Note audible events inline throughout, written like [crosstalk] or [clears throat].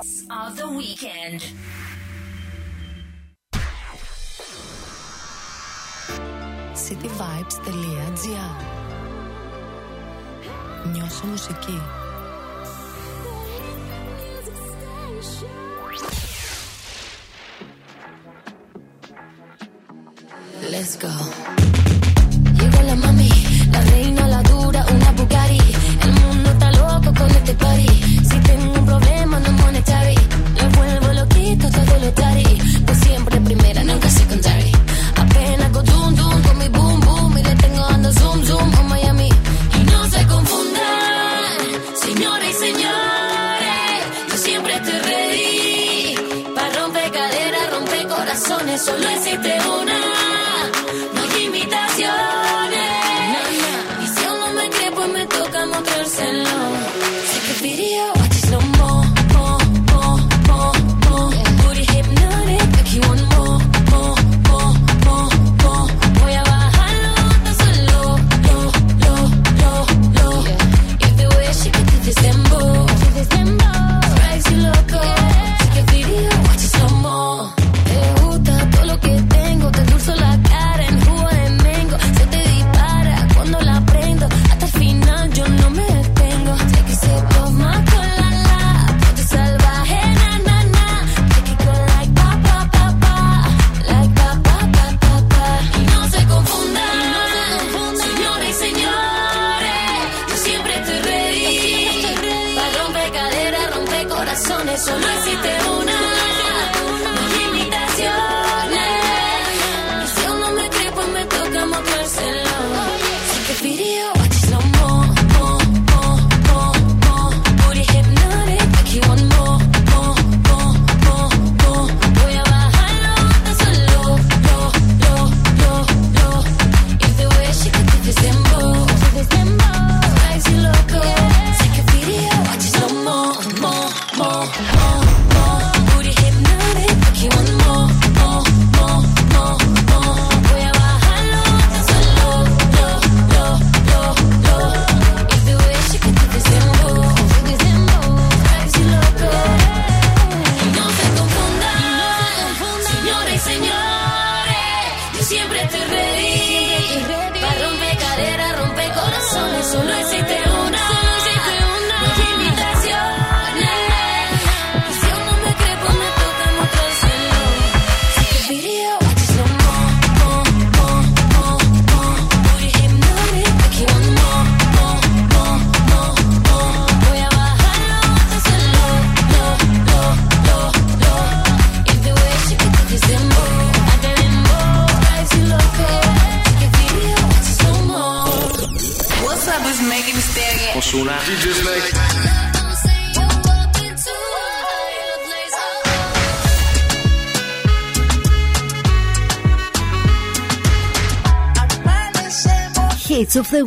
hits of the weekend. cityvibes.gr Νιώσου μουσική. Let's go. Llegó la mami, la reina, la dura, una Bugatti. El mundo está loco con este party. Si tengo un problema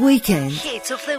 weekend. Hits of the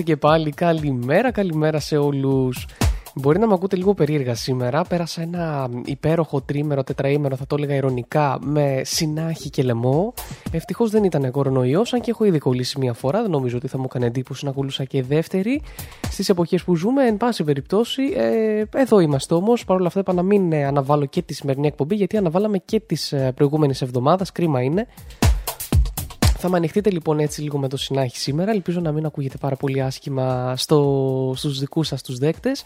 είμαστε και πάλι. Καλημέρα, καλημέρα σε όλους. Μπορεί να με ακούτε λίγο περίεργα σήμερα. Πέρασα ένα υπέροχο τρίμερο, τετραήμερο, θα το έλεγα ηρωνικά, με συνάχη και λαιμό. Ευτυχώς δεν ήταν κορονοϊός, αν και έχω ήδη κολλήσει μία φορά. Δεν νομίζω ότι θα μου έκανε εντύπωση να κολούσα και δεύτερη. Στις εποχές που ζούμε, εν πάση περιπτώσει, ε, εδώ είμαστε όμως. Παρ' όλα αυτά, είπα να μην ε, αναβάλω και τη σημερινή εκπομπή, γιατί αναβάλαμε και τη ε, προηγούμενη εβδομάδα. Κρίμα είναι. Θα με ανοιχτείτε λοιπόν έτσι λίγο με το συνάχη σήμερα. Ελπίζω να μην ακούγεται πάρα πολύ άσχημα στο, στους δικούς σας τους δέκτες.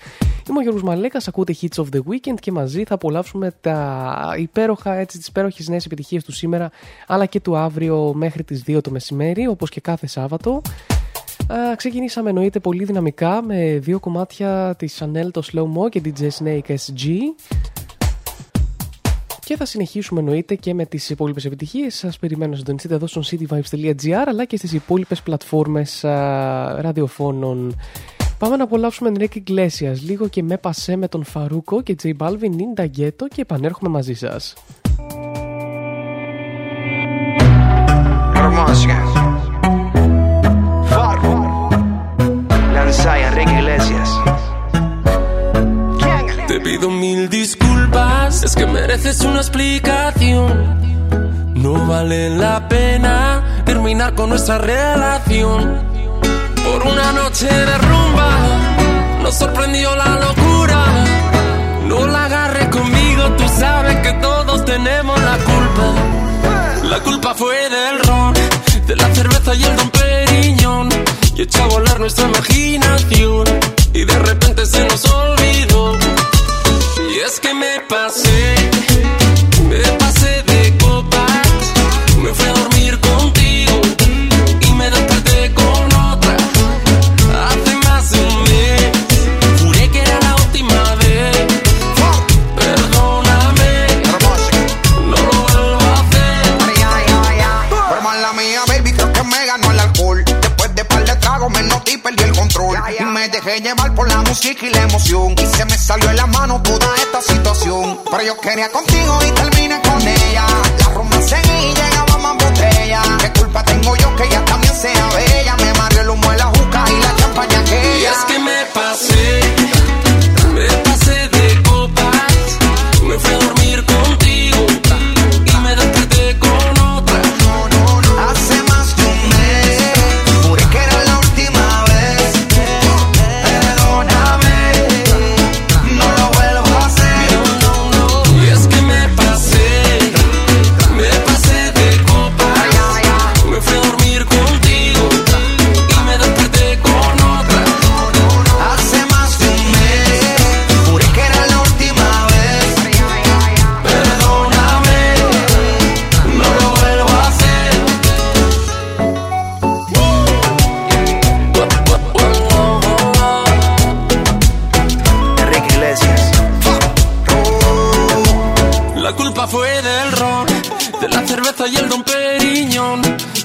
Είμαι ο Γιώργος Μαλέκας, ακούτε Hits of the Weekend και μαζί θα απολαύσουμε τα υπέροχα, έτσι, τις υπέροχες νέες επιτυχίες του σήμερα αλλά και του αύριο μέχρι τις 2 το μεσημέρι όπως και κάθε Σάββατο. Α, ξεκινήσαμε εννοείται πολύ δυναμικά με δύο κομμάτια της Chanel το Slow Mo και DJ Snake SG. Και θα συνεχίσουμε εννοείται και με τις υπόλοιπες επιτυχίες. Σας περιμένω να συντονιστείτε εδώ στο cityvibes.gr αλλά και στις υπόλοιπες πλατφόρμες α, ραδιοφώνων. Πάμε να απολαύσουμε Enrique Iglesias λίγο και με πασέ με τον Φαρούκο και J Balvin, Ninda Ghetto και επανέρχομαι μαζί σας. Música. Fargo. Lanzai Enrique Iglesias. Te pido mil disculpas, es que mereces una explicación. No vale la pena terminar con nuestra relación. Por una noche de rumba, nos sorprendió la locura. No la agarres conmigo, tú sabes que todos tenemos la culpa. La culpa fue del ron, de la cerveza y el don Periñón. Y echó a volar nuestra imaginación. Y de repente se nos olvidó. Y es que me pasé, me pasé de copas. Me fui a dormir contigo y me desperté con otra. Hace más de un mes, juré que era la última vez. Perdóname, no lo vuelvo a hacer. Pero mala mía, baby, creo que me ganó el alcohol. Después de par de tragos me noté y perdí el control. Y me dejé llevar música y la emoción. Y se me salió en la mano toda esta situación. Pero yo quería contigo y terminé con ella. La rumba seguí y llegaba más botella. ¿Qué culpa tengo yo que ella también sea bella? Me mareó el humo de la juca y la champaña Y aquella. es que me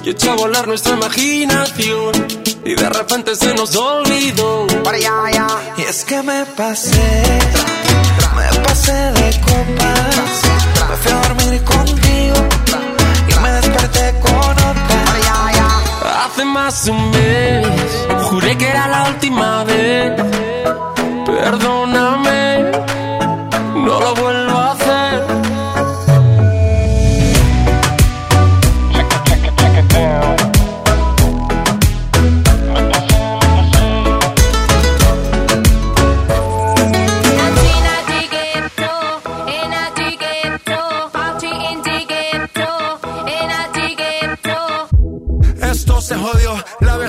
y echó a volar nuestra imaginación. Y de repente se nos olvidó. Y es que me pasé, me pasé de copas. Me fui a dormir contigo y me desperté con otra. Hace más de un mes, juré que era la última vez. Perdóname, no lo vuelvo a hacer.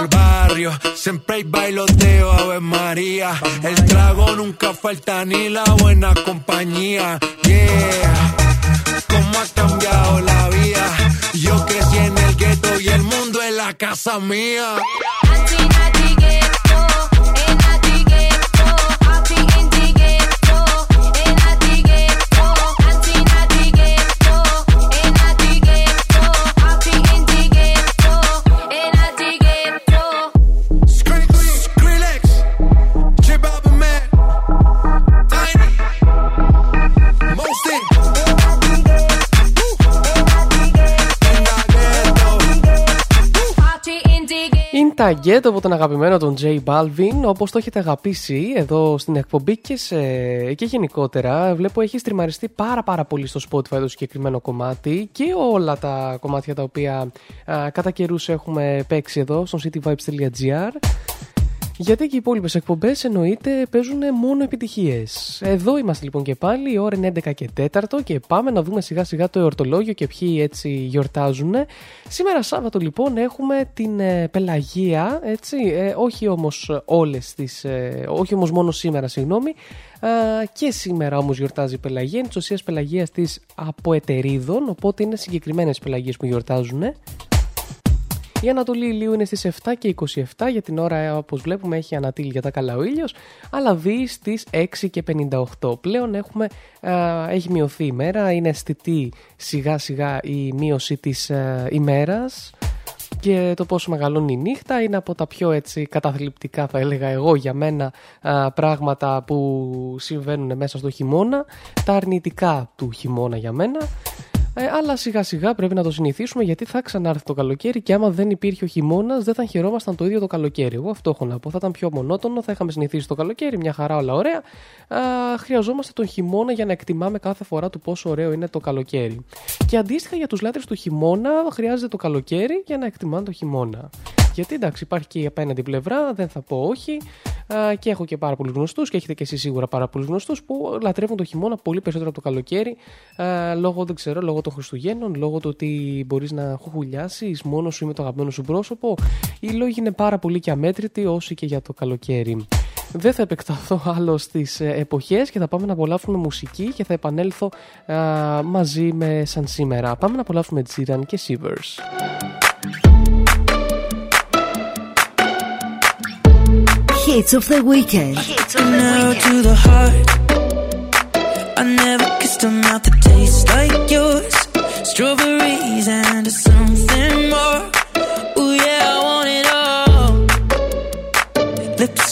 El barrio siempre hay bailoteo, Ave María. El trago nunca falta ni la essa minha. Get από τον αγαπημένο τον J Balvin, όπως το έχετε αγαπήσει εδώ στην εκπομπή και, σε... και γενικότερα. Βλέπω έχει στριμαριστεί πάρα πάρα πολύ στο Spotify το συγκεκριμένο κομμάτι και όλα τα κομμάτια τα οποία α, κατά καιρούς έχουμε παίξει εδώ στο cityvibes.gr. Γιατί και οι υπόλοιπες εκπομπές εννοείται παίζουν μόνο επιτυχίες. Εδώ είμαστε λοιπόν και πάλι, η ώρα είναι 11 και 4 και πάμε να δούμε σιγά σιγά το εορτολόγιο και ποιοι έτσι γιορτάζουν. Σήμερα Σάββατο λοιπόν έχουμε την ε, Πελαγία, έτσι, ε, όχι όμως όλες τις, ε, όχι όμως μόνο σήμερα συγγνώμη, Α, και σήμερα όμως γιορτάζει η Πελαγία, είναι της ουσίας Πελαγίας της Αποετερίδων, οπότε είναι συγκεκριμένες Πελαγίες που γιορτάζουν. Η Ανατολή ηλίου είναι στις 7 και 27, για την ώρα ε, όπως βλέπουμε έχει ανατείλει για τα καλά ο ήλιος, αλλά δει στις 6 και 58. Πλέον έχουμε, α, έχει μειωθεί η μέρα, είναι αισθητή σιγά σιγά η μείωση της α, ημέρας και το πόσο μεγαλώνει η νύχτα είναι από τα πιο έτσι καταθλιπτικά θα έλεγα εγώ για μένα α, πράγματα που συμβαίνουν μέσα στο χειμώνα, τα αρνητικά του χειμώνα για μένα. Ε, αλλά σιγά σιγά πρέπει να το συνηθίσουμε γιατί θα ξανάρθει το καλοκαίρι και άμα δεν υπήρχε ο χειμώνας δεν θα χαιρόμασταν το ίδιο το καλοκαίρι. Εγώ αυτό έχω να πω. Θα ήταν πιο μονότονο, θα είχαμε συνηθίσει το καλοκαίρι, μια χαρά όλα ωραία. Α, χρειαζόμαστε τον χειμώνα για να εκτιμάμε κάθε φορά του πόσο ωραίο είναι το καλοκαίρι. Και αντίστοιχα για τους λάτρε του χειμώνα χρειάζεται το καλοκαίρι για να εκτιμάνε το χειμώνα. Γιατί εντάξει, υπάρχει και η απέναντι πλευρά, δεν θα πω όχι. Α, και έχω και πάρα πολλούς γνωστούς και έχετε και εσείς σίγουρα πάρα πολλούς γνωστούς που λατρεύουν το χειμώνα πολύ περισσότερο από το καλοκαίρι. Α, λόγω, δεν ξέρω, λόγω των Χριστουγέννων, λόγω του ότι μπορείς να χουχουλιάσεις μόνος σου ή με το αγαπημένο σου πρόσωπο. Οι λόγοι είναι πάρα πολύ και αμέτρητοι, όσοι και για το καλοκαίρι. Δεν θα επεκταθώ άλλο στις εποχές και θα πάμε να απολαύσουμε μουσική και θα επανέλθω α, μαζί με σαν σήμερα. Πάμε να απολαύσουμε Τζίραν και Sivers. Hits of the Weekend. Hits of the now weekend. to the heart. I never kissed a mouth that tastes like yours. Strawberries and something more. Oh yeah, I want it all. Lips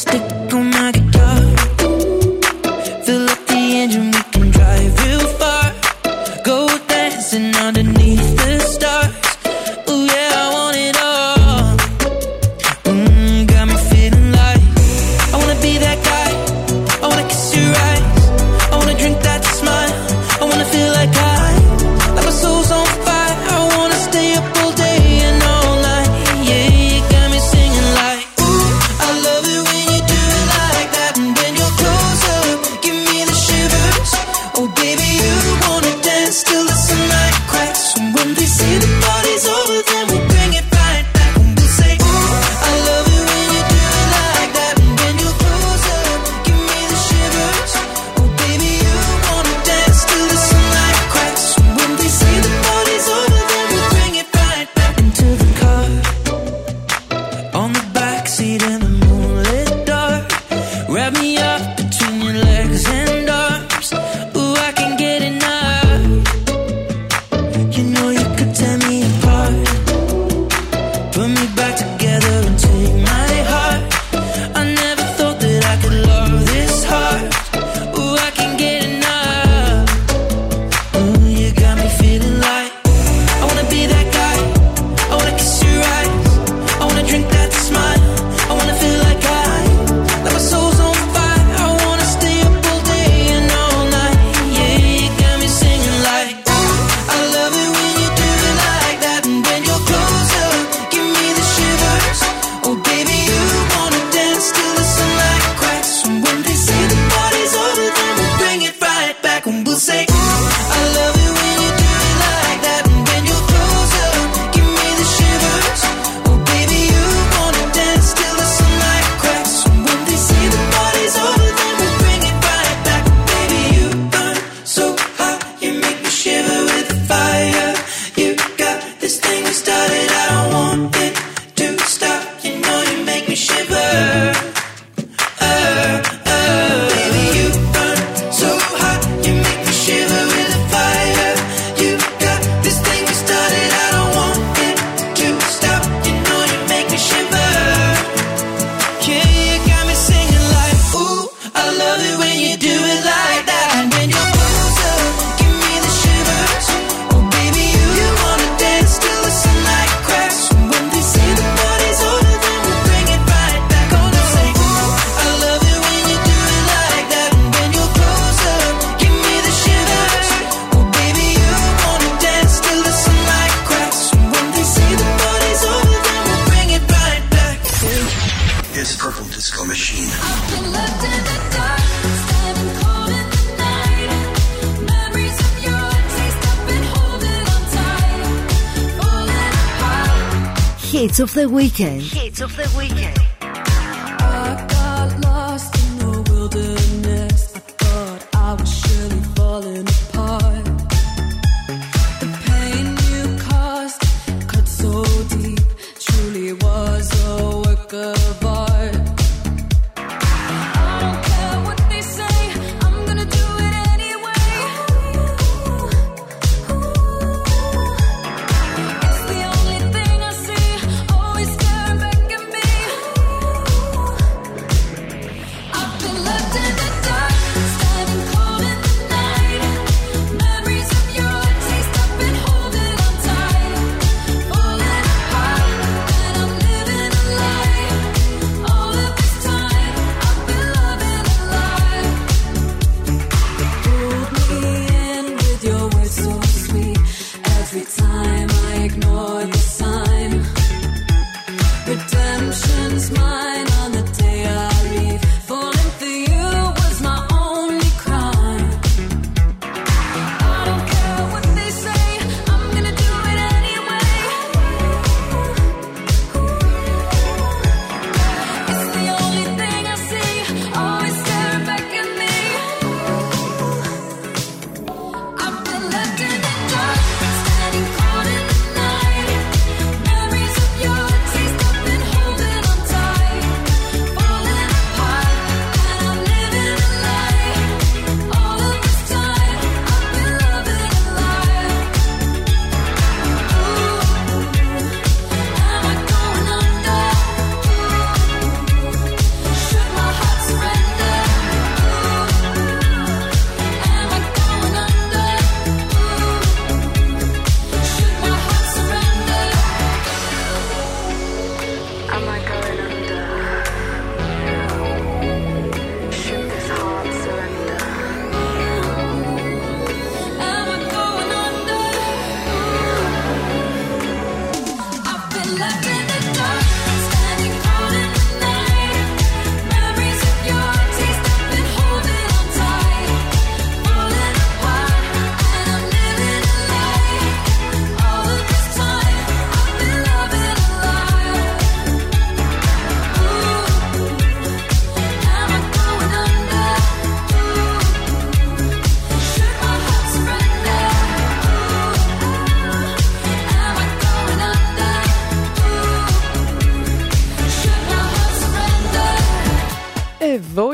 weekend.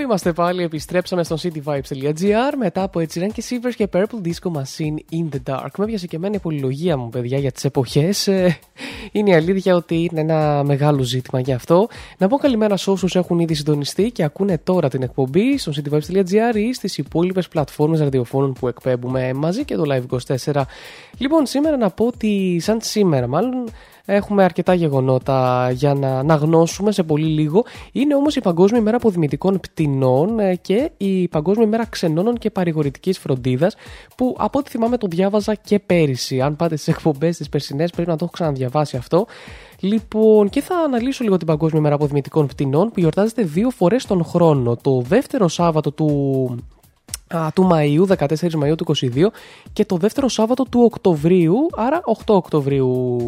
Είμαστε πάλι, επιστρέψαμε στο cityvibes.gr μετά από έτσι και Silvers και Purple Disco Machine in the Dark. Με έπιασε και εμένα η πολυλογία μου, παιδιά, για τις εποχές. Είναι η αλήθεια ότι είναι ένα μεγάλο ζήτημα γι' αυτό. Να πω καλημέρα σε όσους έχουν ήδη συντονιστεί και ακούνε τώρα την εκπομπή στο cityvibes.gr ή στις υπόλοιπες πλατφόρμες ραδιοφώνων που εκπέμπουμε μαζί και το Live24. Λοιπόν, σήμερα να πω ότι, σαν σήμερα μάλλον, Έχουμε αρκετά γεγονότα για να αναγνώσουμε σε πολύ λίγο. Είναι όμως η Παγκόσμια ημέρα αποδημητικών πτηνών ε, και η Παγκόσμια ημέρα ξενώνων και παρηγορητικής φροντίδας, που από ό,τι θυμάμαι το διάβαζα και πέρυσι. Αν πάτε στις εκπομπές τη περσινές, πρέπει να το έχω ξαναδιαβάσει αυτό. Λοιπόν, και θα αναλύσω λίγο την Παγκόσμια ημέρα αποδημητικών πτηνών που γιορτάζεται δύο φορές τον χρόνο. Το δεύτερο Σάββατο του του Μαΐου, 14 Μαΐου του 22 και το δεύτερο Σάββατο του Οκτωβρίου, άρα 8 Οκτωβρίου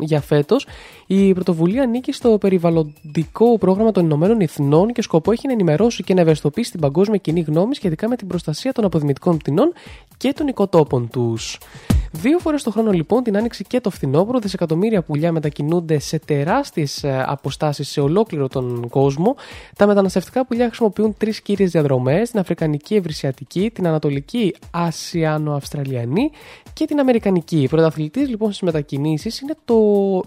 για φέτος. Η πρωτοβουλία ανήκει στο περιβαλλοντικό πρόγραμμα των Ηνωμένων Εθνών και σκοπό έχει να ενημερώσει και να ευαισθητοποιήσει την παγκόσμια κοινή γνώμη σχετικά με την προστασία των αποδημητικών πτηνών και των οικοτόπων τους. Δύο φορές το χρόνο λοιπόν, την άνοιξη και το φθινόπωρο, δισεκατομμύρια πουλιά μετακινούνται σε τεράστιες αποστάσεις σε ολόκληρο τον κόσμο. Τα μεταναστευτικά πουλιά χρησιμοποιούν τρεις κύριες διαδρομές, την Αφρικανική Ευρυσιατική, την Ανατολική Ασιανο-Αυστραλιανή και την Αμερικανική. Πρωταθλητή λοιπόν στις μετακινήσεις είναι το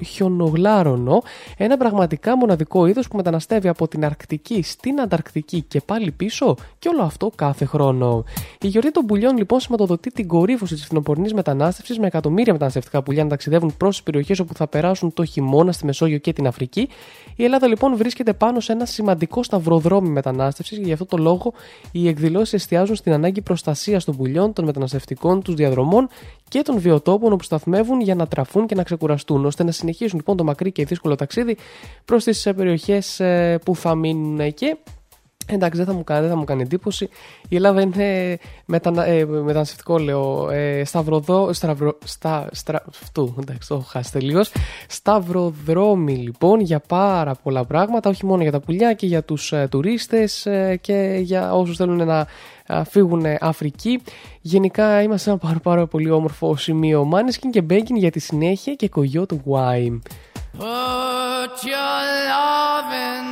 χιονογλάρονο, ένα πραγματικά μοναδικό είδος που μεταναστεύει από την Αρκτική στην Ανταρκτική και πάλι πίσω και όλο αυτό κάθε χρόνο. Η γιορτή των πουλιών λοιπόν σηματοδοτεί την κορύφωση της φθινοπορνή μετανάστευση μετανάστευσης με εκατομμύρια μεταναστευτικά πουλιά να ταξιδεύουν προς τις περιοχές όπου θα περάσουν το χειμώνα στη Μεσόγειο και την Αφρική. Η Ελλάδα λοιπόν βρίσκεται πάνω σε ένα σημαντικό σταυροδρόμι μετανάστευσης και γι' αυτό το λόγο οι εκδηλώσεις εστιάζουν στην ανάγκη προστασίας των πουλιών, των μεταναστευτικών τους διαδρομών και των βιοτόπων όπου σταθμεύουν για να τραφούν και να ξεκουραστούν, ώστε να συνεχίσουν λοιπόν το μακρύ και δύσκολο ταξίδι προς τις ε, περιοχές ε, που θα μείνουν εκεί. Εντάξει, δεν θα μου κάνει, δεν θα μου κάνει εντύπωση. Η Ελλάδα είναι μετανα, ε, μεταναστευτικό, λέω. Ε, σταυροδό, στραυρο, στα, στρα, αυτού, εντάξει, το έχω χάσει τελείως. Σταυροδρόμι, λοιπόν, για πάρα πολλά πράγματα, όχι μόνο για τα πουλιά και για τους ε, τουρίστες ε, και για όσους θέλουν να φύγουν Αφρική. Γενικά είμαστε σε ένα πάρα, πάρα πολύ όμορφο σημείο. Μάνισκιν και Μπέγκιν για τη συνέχεια και κογιό του Wime. Put your love in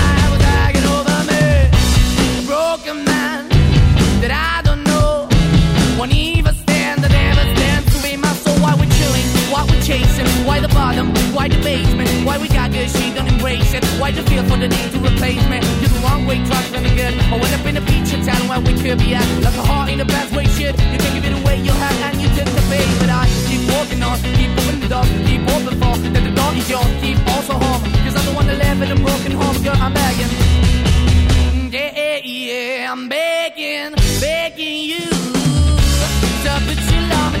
chasing, why the bottom, why the basement, why we got good, she don't embrace it, why the feel for the need to replace me. You're the wrong way, try to good. I went up in a feature town where we could be at, like a heart in a best way, shit. You can give it away, you have, and you took the bait, but I keep walking on, keep moving the door, keep open for. That the door is yours, keep also home, cause I'm the one that live in a broken home, girl, I'm begging. Yeah, yeah, yeah, I'm begging, begging you to put your love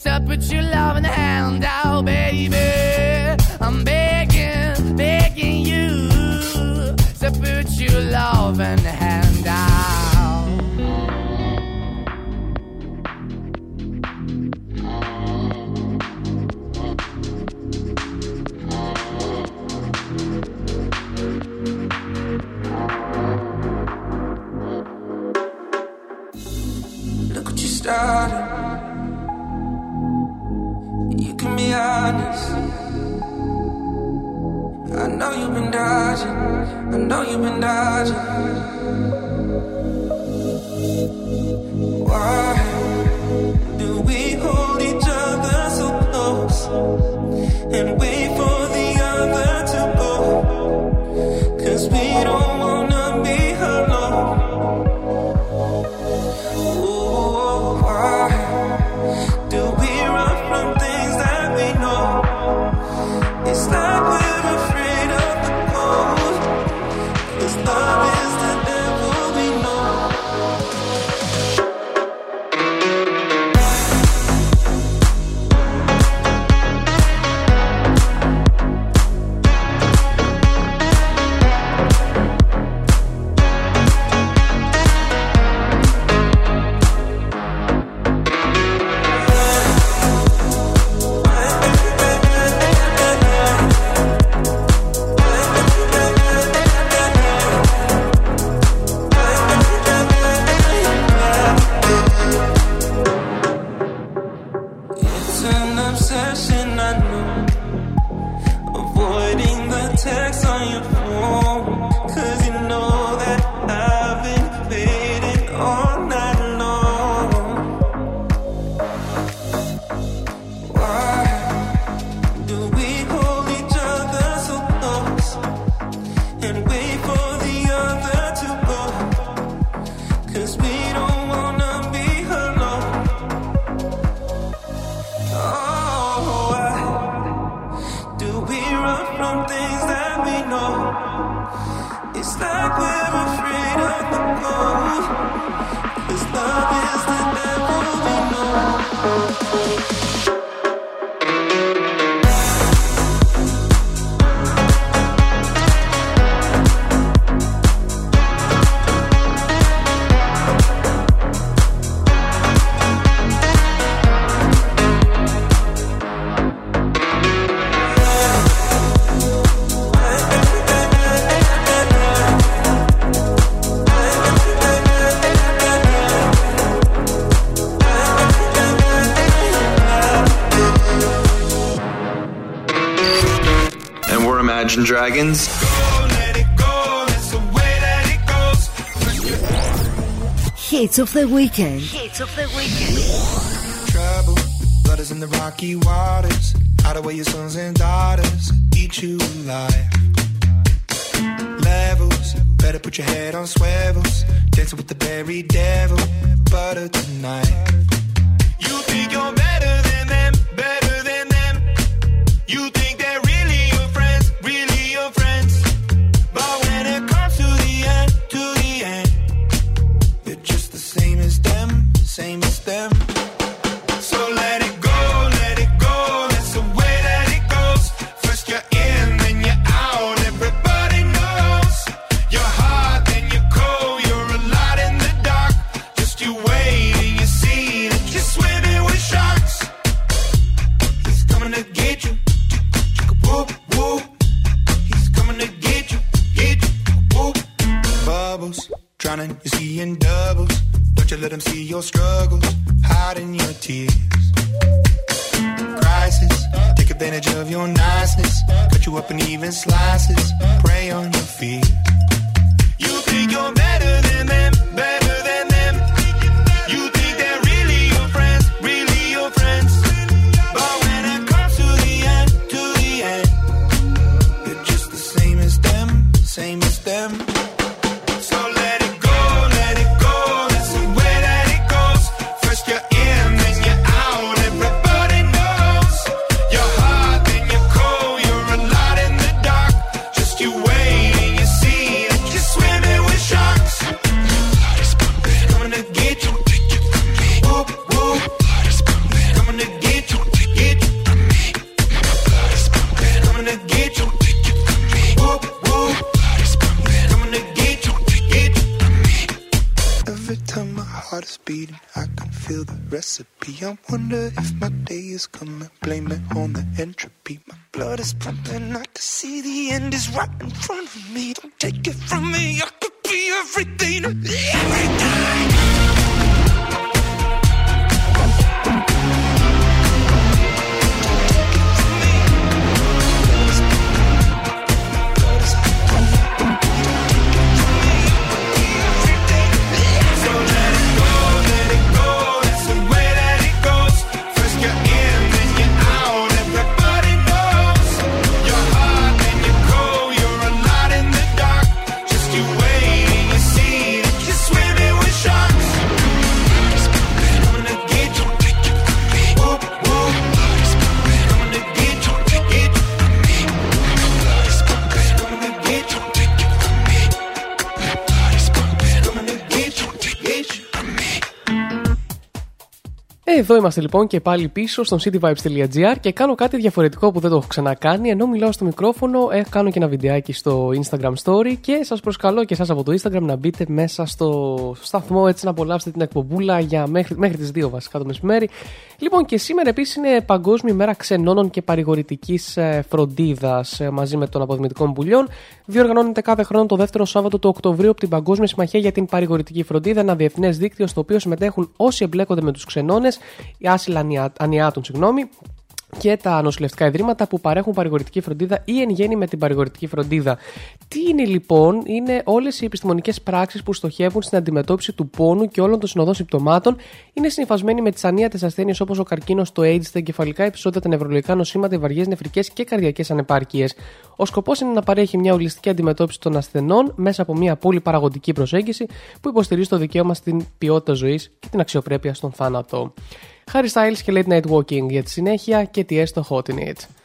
What's put your love in the hand out, baby? I'm begging, begging you to put your love in the hand out. started honest. I know you've been dodging. I know you've been dodging. Dragons. Hits of the weekend. Hits of the weekend. trouble. Blood is in the rocky waters. Hide away your sons and daughters. Eat you alive. Levels. Better put your head on swivels. Dancing with the very devil. Butter tonight. You think you're better Εδώ είμαστε λοιπόν και πάλι πίσω στο cityvibes.gr και κάνω κάτι διαφορετικό που δεν το έχω ξανακάνει. Ενώ μιλάω στο μικρόφωνο, ε, κάνω και ένα βιντεάκι στο Instagram Story και σας προσκαλώ και εσάς από το Instagram να μπείτε μέσα στο σταθμό έτσι να απολαύσετε την εκπομπούλα για μέχρι, μέχρι τις 2 βασικά το μεσημέρι. Λοιπόν, και σήμερα επίσης είναι Παγκόσμια ημέρα ξενώνων και παρηγορητικής φροντίδας μαζί με των αποδημητικών πουλιών. Διοργανώνεται κάθε χρόνο το δεύτερο Σάββατο του Οκτωβρίου από την Παγκόσμια Συμμαχία για την Παρηγορητική Φροντίδα, ένα διεθνές δίκτυο στο οποίο συμμετέχουν όσοι εμπλέκονται με τους ξενώνες, οι άσυλα ανιά- ανιάτων, συγγνώμη, και τα νοσηλευτικά ιδρύματα που παρέχουν παρηγορητική φροντίδα ή εν γέννη με την παρηγορητική φροντίδα. Τι είναι λοιπόν, είναι όλες οι επιστημονικές πράξεις που στοχεύουν στην αντιμετώπιση του πόνου και όλων των συνοδών συμπτωμάτων, είναι συνυφασμένοι με τις ανίατες ασθένειες όπως ο καρκίνος, το AIDS, τα εγκεφαλικά επεισόδια, τα νευρολογικά νοσήματα, οι βαριές νεφρικές και καρδιακές ανεπάρκειες. Ο σκοπός είναι να παρέχει μια ολιστική αντιμετώπιση των ασθενών μέσα από μια πολυπαραγωγική προσέγγιση που υποστηρίζει το δικαίωμα στην ποιότητα ζωής και την αξιοπρέπεια στον θάνατο. Harry Styles και Late Night Walking για τη συνέχεια και τι έστω Hot in It.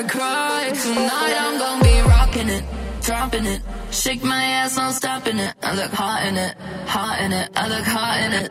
I cry. Tonight I'm gonna be rocking it, dropping it. Shake my ass, I'm stopping it. I look hot in it, hot in it. I look hot in it.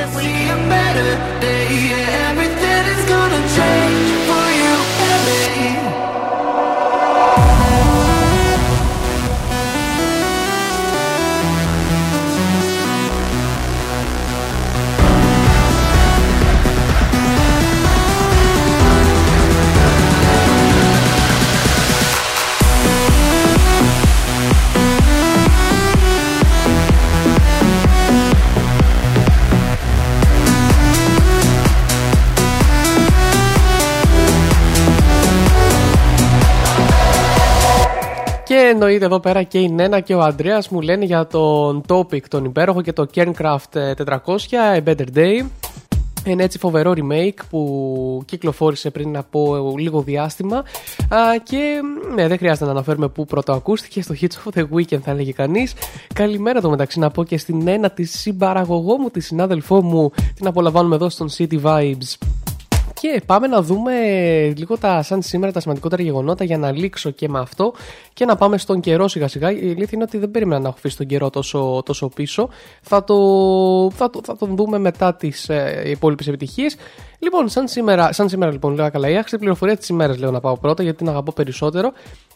εννοείται εδώ πέρα και η Νένα και ο Αντρέας μου λένε για τον Topic, τον υπέροχο και το Kerncraft ε, 400, A Better Day. Ένα έτσι φοβερό remake που κυκλοφόρησε πριν από λίγο διάστημα και ναι, δεν χρειάζεται να αναφέρουμε που πρώτο ακούστηκε στο Hits of the Weekend θα έλεγε κανείς. Καλημέρα το μεταξύ να πω και στην ένα τη συμπαραγωγό μου, τη συνάδελφό μου την απολαμβάνουμε εδώ στον City Vibes και πάμε να δούμε λίγο τα σαν σήμερα τα σημαντικότερα γεγονότα για να λήξω και με αυτό και να πάμε στον καιρό σιγά σιγά. Η αλήθεια είναι ότι δεν περίμενα να έχω αφήσει τον καιρό τόσο, τόσο πίσω. Θα, το, θα, το, θα τον δούμε μετά τις ε, υπόλοιπες επιτυχίες. Λοιπόν, σαν σήμερα, σαν σήμερα λοιπόν, λέω καλά, η άξιτη πληροφορία της ημέρας λέω να πάω πρώτα γιατί την αγαπώ περισσότερο.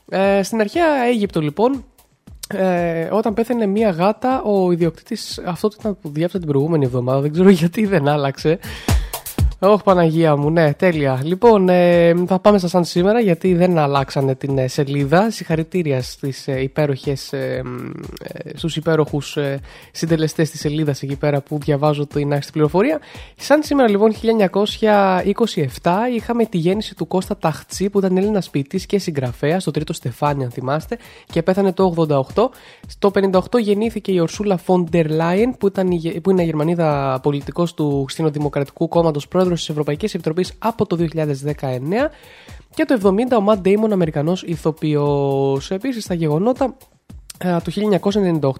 Ε, στην αρχαία Αίγυπτο λοιπόν, ε, όταν πέθανε μία γάτα, ο ιδιοκτήτης αυτό ήταν που διάβασα την προηγούμενη εβδομάδα, δεν ξέρω [laughs] γιατί δεν άλλαξε. Όχι Παναγία μου, ναι, τέλεια. Λοιπόν, ε, θα πάμε στα σαν σήμερα γιατί δεν αλλάξανε την ε, σελίδα. Συγχαρητήρια στις ε, υπέροχες, ε, ε, στους υπέροχους ε, συντελεστές της σελίδας εκεί πέρα που διαβάζω την άξιτη πληροφορία. Σαν σήμερα λοιπόν 1927 είχαμε τη γέννηση του Κώστα Ταχτσί που ήταν Έλληνας ποιητής και συγγραφέας, το τρίτο Στεφάνι αν θυμάστε, και πέθανε το 88. Στο 58 γεννήθηκε η Ορσούλα Φόντερ Λάιεν που, ήταν, η- που είναι η Γερμανίδα πολιτικός του Χριστιανοδημοκρατικού Κόμματος πρόεδρος της Ευρωπαϊκής Επιτροπής από το 2019 και το 70 ο Ματ Ντέιμον Αμερικανός ηθοποιός. Επίσης στα γεγονότα ε, το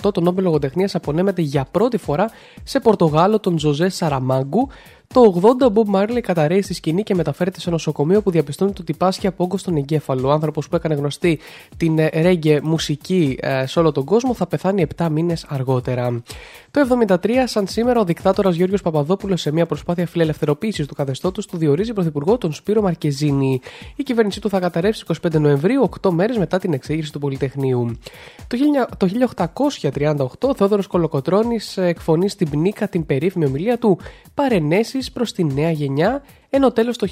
1998 το Νόμπελ Λογοτεχνίας απονέμεται για πρώτη φορά σε Πορτογάλο τον Τζοζέ Σαραμάγκου. Το 80 ο Μπομπ Μάρλey καταραίει στη σκηνή και μεταφέρεται σε νοσοκομείο που διαπιστώνει ότι πάσχει από όγκο στον εγκέφαλο. Ο άνθρωπος που έκανε γνωστή την ε, ρέγγε μουσική ε, σε όλο τον κόσμο θα πεθάνει 7 μήνες αργότερα. Το 73, σαν σήμερα, ο δικτάτορας Γιώργος Παπαδόπουλος σε μια προσπάθεια φιλελευθερωποίησης του καθεστώτος του διορίζει πρωθυπουργό τον Σπύρο Μαρκεζίνη. Η κυβέρνησή του θα καταρρεύσει 25 Νοεμβρίου, 8 μέρες μετά την εξέγερση του Πολυτεχνείου. Το, 1900 το 1838, ο Θόδωρο Κολοκοτρόνη εκφωνεί στην Πνίκα την περίφημη ομιλία του Παρενέσεις προς τη νέα γενιά, ενώ τέλος το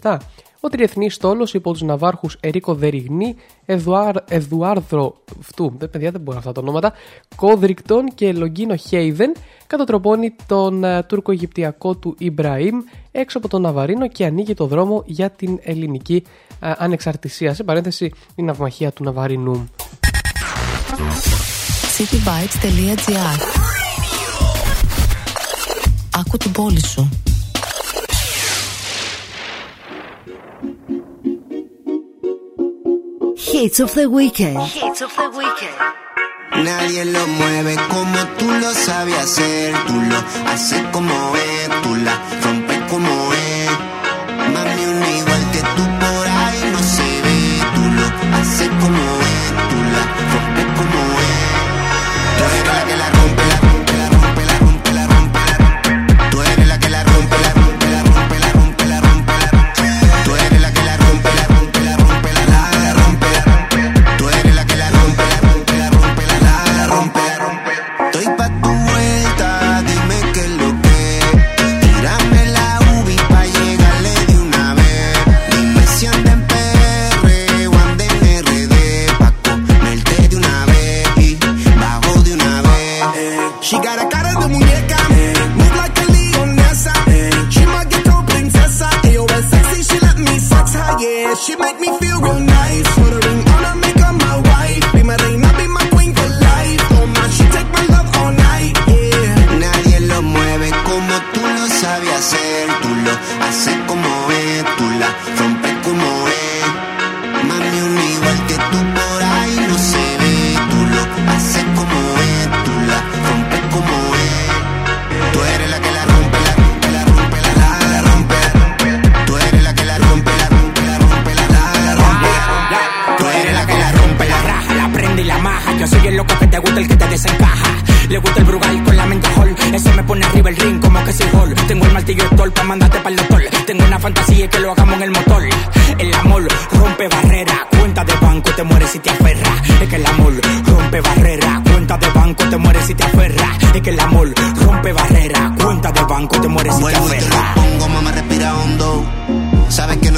1827 ο τριεθνής στόλος υπό τους ναυάρχους Ερίκο Δεριγνή, Εδουάρ, Εδουάρδρο. Φτού, δεν παιδιά δεν μπορώ αυτά τα ονόματα. Κόδρικτον και Λογκίνο Χέιδεν κατατροπώνει τον ε, τουρκο-αιγυπτιακό του Ιμπραήμ έξω από τον Ναβαρίνο και ανοίγει το δρόμο για την ελληνική ε, ανεξαρτησία. Σε παρένθεση, η ναυμαχία του Ναβαρινού. cityvibes.gr Άκου την πόλη σου. Hits of the weekend. Hits of the weekend. Nadie lo mueve como tú lo sabes hacer. Tú lo haces como es, tú la She make me feel hall. Tengo el martillo de pa' mandarte para el doctor. Tengo una fantasía que lo hagamos en el motor. El amor rompe barrera. Cuenta de banco, te mueres si te aferra. Es que el amor rompe barrera. Cuenta de banco, te mueres si te aferra. Es que el amor rompe barrera. Cuenta de banco, te mueres si te Vuelvo y te aferra. pongo, mamá, respira hondo. Sabes que no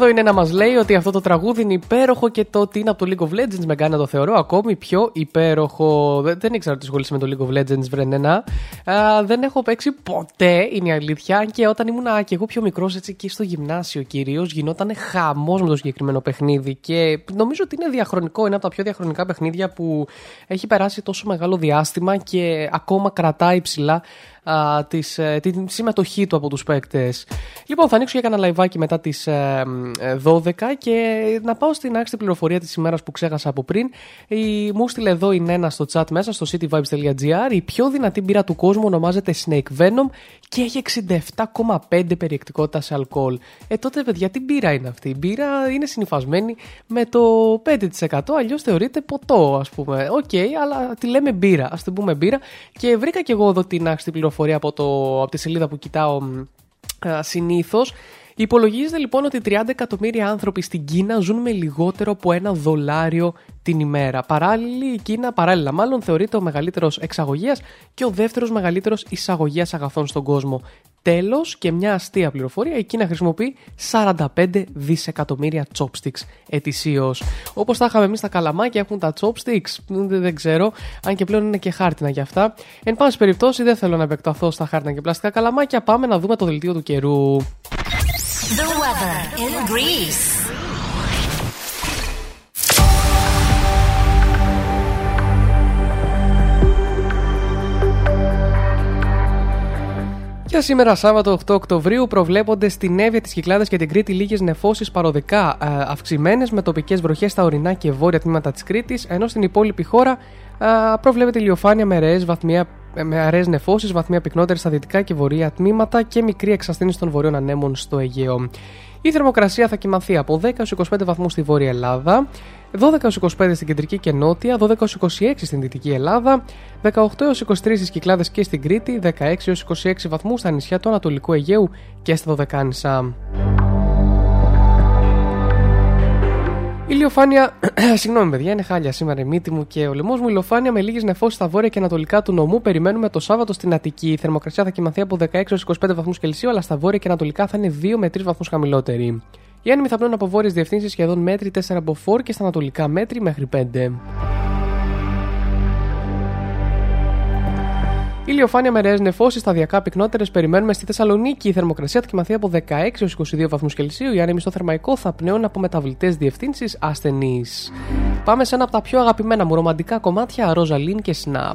Εδώ είναι να μας λέει ότι αυτό το τραγούδι είναι υπέροχο και το ότι είναι από το League of Legends με κάνει να το θεωρώ ακόμη πιο υπέροχο. Δεν, δεν ήξερα ότι ασχολείσαι με το League of Legends, βρενένα. Α, δεν έχω παίξει ποτέ, είναι η αλήθεια. Αν και όταν ήμουν και εγώ πιο μικρός, έτσι και στο γυμνάσιο κυρίως, γινόταν χαμός με το συγκεκριμένο παιχνίδι. Και νομίζω ότι είναι διαχρονικό, είναι από τα πιο διαχρονικά παιχνίδια που έχει περάσει τόσο μεγάλο διάστημα και ακόμα κρατάει ψηλά α, της, ε, τη συμμετοχή του από τους παίκτες. Λοιπόν, θα ανοίξω για κανένα λαϊβάκι μετά τις ε, ε, 12 και να πάω στην άχρηστη πληροφορία της ημέρας που ξέχασα από πριν. Η, μου στείλε εδώ η Νένα στο chat μέσα στο cityvibes.gr η πιο δυνατή μπύρα του κόσμου ονομάζεται Snake Venom και έχει 67,5 περιεκτικότητας σε αλκοόλ. Ε, τότε παιδιά, τι μπύρα είναι αυτή; Η μπύρα είναι συνυφασμένη με το 5%, αλλιώς θεωρείται ποτό, ας πούμε. Οκ, αλλά τη λέμε μπύρα. Α την πούμε μπύρα. Και βρήκα και εγώ εδώ την άχρηστη πληροφορία από, το, από τη σελίδα που κοιτάω συνήθως. Υπολογίζεται λοιπόν ότι 30 εκατομμύρια άνθρωποι στην Κίνα ζουν με λιγότερο από ένα δολάριο την ημέρα. Παράλληλη, η Κίνα, παράλληλα μάλλον, θεωρείται ο μεγαλύτερος εξαγωγέας και ο δεύτερος μεγαλύτερος εισαγωγέας αγαθών στον κόσμο. Τέλος, και μια αστεία πληροφορία, η Κίνα χρησιμοποιεί 45 δισεκατομμύρια chopsticks ετησίως. Όπως τα είχαμε εμείς τα καλαμάκια, έχουν τα chopsticks. Δεν ξέρω, αν και πλέον είναι και χάρτινα για αυτά. Εν πάση περιπτώσει, δεν θέλω να επεκταθώ στα χάρτινα και πλαστικά καλαμάκια. Πάμε να δούμε το δελτίο του καιρού. The weather in Greece. Για σήμερα, Σάββατο 8 Οκτωβρίου, προβλέπονται στην Εύβοια, της Κυκλάδας και την Κρήτη λίγες νεφώσεις παροδικά ε, αυξημένες με τοπικές βροχές στα ορεινά και βόρεια τμήματα της Κρήτης, ενώ στην υπόλοιπη χώρα ε, προβλέπεται ηλιοφάνεια με ρεέ βαθμία ε, με αραιές νεφώσεις, βαθμία πυκνότερη στα δυτικά και βορεία τμήματα και μικρή εξασθένηση των βορείων ανέμων στο Αιγαίο. Η θερμοκρασία θα κοιμαθεί από 10 έως 25 βαθμούς στη Βόρεια Ελλάδα, 12 έως 25 στην Κεντρική και Νότια, 12 έως 26 στην Δυτική Ελλάδα, 18 έως 23 στις Κυκλάδες και στην Κρήτη, 16 έως 26 βαθμούς στα νησιά του Ανατολικού Αιγαίου και στα Δωδεκάνησα. Ηλιοφάνεια, [clears throat] συγγνώμη παιδιά, είναι χάλια σήμερα η μύτη μου και ο λαιμό μου. Ηλιοφάνεια με λίγες νεφώσεις στα βόρεια και ανατολικά του νομού. Περιμένουμε το Σάββατο στην Αττική. Η θερμοκρασία θα κοιμαθεί από 16 έως 25 βαθμούς Κελσίου, αλλά στα βόρεια και ανατολικά θα είναι 2 με 3 βαθμούς χαμηλότερη. Οι άνεμοι θα πνέουν από βόρειες διευθύνσεις σχεδόν μέτρη 4 από 4 και στα ανατολικά μέτρη μέχρι 5. Ηλιοφάνεια με ρεέ νεφώσει, σταδιακά πυκνότερες περιμένουμε στη Θεσσαλονίκη. Η θερμοκρασία θα κοιμαθεί από 16 έως 22 βαθμούς Κελσίου. Οι άνεμοι στο θερμαϊκό θα πνέουν από μεταβλητές διευθύνσεις ασθενείς. Πάμε σε ένα από τα πιο αγαπημένα μου ρομαντικά κομμάτια, Ροζαλίν και Snap.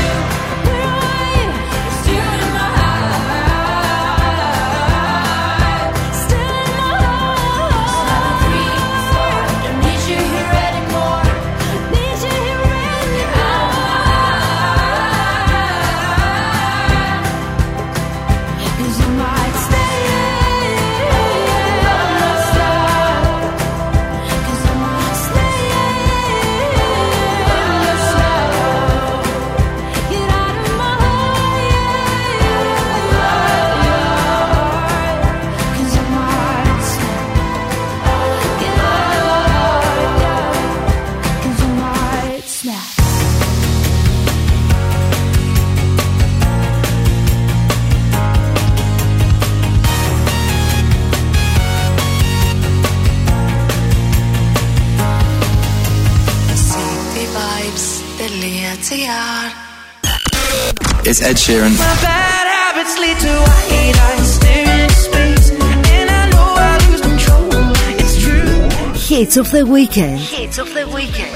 Control. It's true. Hits of the weekend. Hits of the weekend.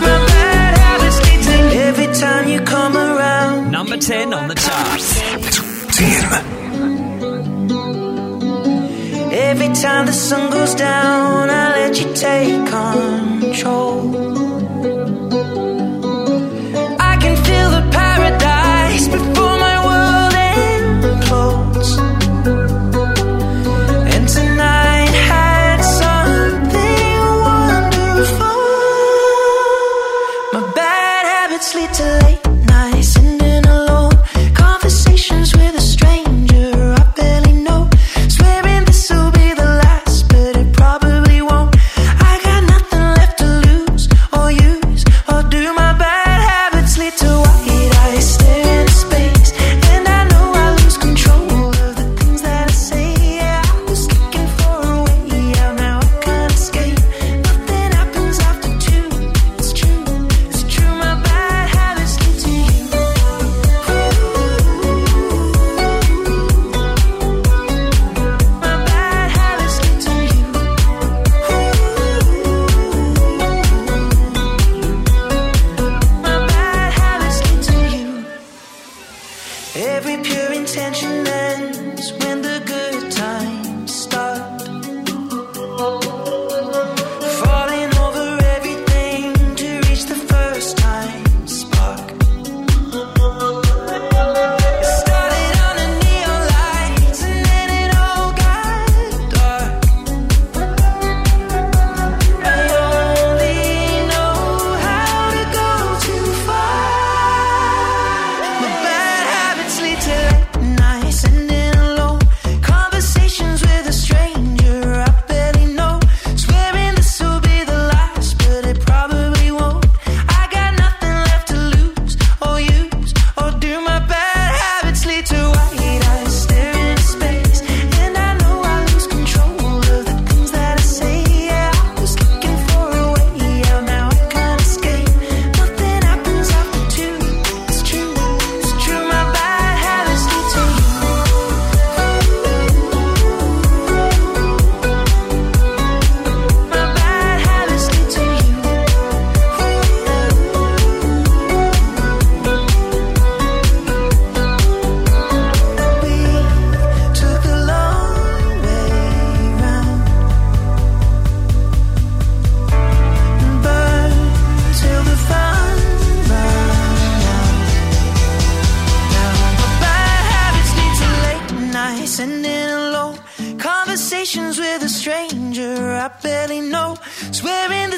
My bad habits lead to every time you come around. Number 10 on the charts. Every time the sun goes down, I let you take control.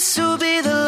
This will be the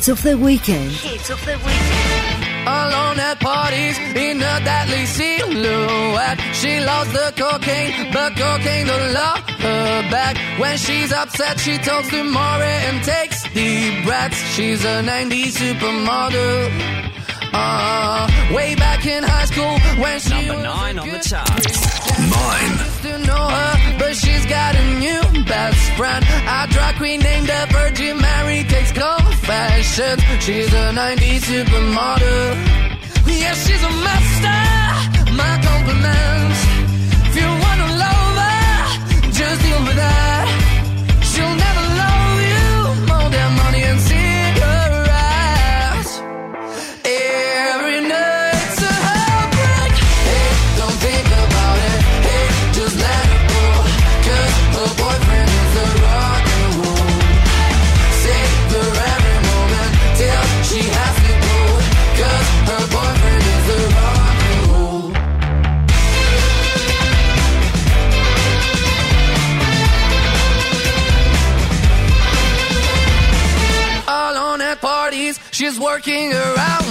Hits of the weekend. Hits of the weekend. Alone at parties in a deadly silhouette. She loves the cocaine, but cocaine don't love her back. When she's upset, she talks to Maury and takes deep breaths. She's a 90s supermodel. Uh, way back in high school when she was Number nine on the chart. Nine. To know her, but she's got a new best friend. A drag queen named the Virgin Mary takes confessions. She's a 90s supermodel. Yeah, she's a master. My compliments. If you wanna love her, just deal with that. is working around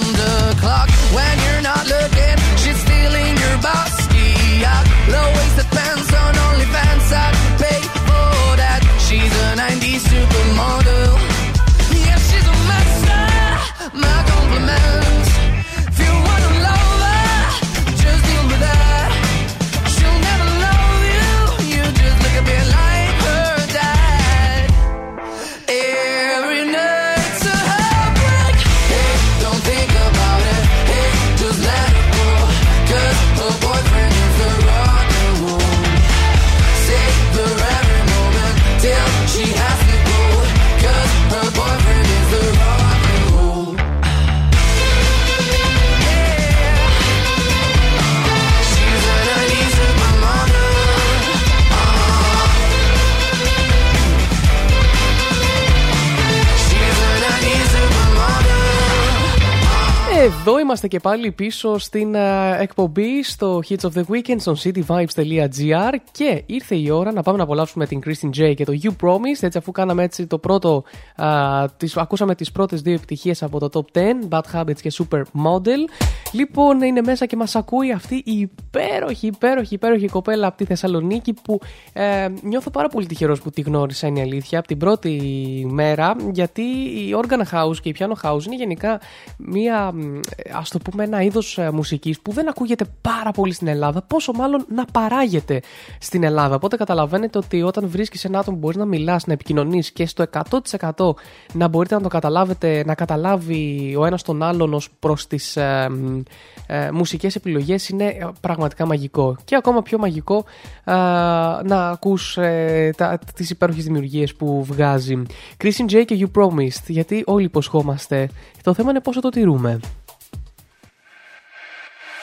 Εδώ είμαστε και πάλι πίσω στην α, εκπομπή στο Hits of the Weekend στο cityvibes.gr και ήρθε η ώρα να πάμε να απολαύσουμε την Christine J και το You Promised. Έτσι αφού κάναμε έτσι το πρώτο α, τις, ακούσαμε τις πρώτες δύο επιτυχίες από το Top 10 Bad Habits και Super Model λοιπόν είναι μέσα και μας ακούει αυτή η υπέροχη υπέροχη υπέροχη κοπέλα από τη Θεσσαλονίκη που ε, νιώθω πάρα πολύ τυχερός που τη γνώρισα είναι η αλήθεια από την πρώτη μέρα γιατί η Organ House και η Piano House είναι γενικά μία μ, ας το πούμε ένα είδος ε, μουσικής που δεν ακούγεται πάρα πολύ στην Ελλάδα πόσο μάλλον να παράγεται στην Ελλάδα. Οπότε καταλαβαίνετε ότι όταν βρίσκεις ένα άτομο που μπορείς να μιλάς, να επικοινωνείς και στο 100% να μπορείτε να το καταλάβετε να καταλάβει ο ένας τον άλλον ως προς τις ε, μ, ε, μουσικές επιλογές είναι ε, πραγματικά μαγικό. Και ακόμα πιο μαγικό ε, να ακούς ε, τα, τις υπέροχες δημιουργίες που βγάζει. Christian J και You Promised γιατί όλοι υποσχόμαστε. Το θέμα είναι πόσο το τηρούμε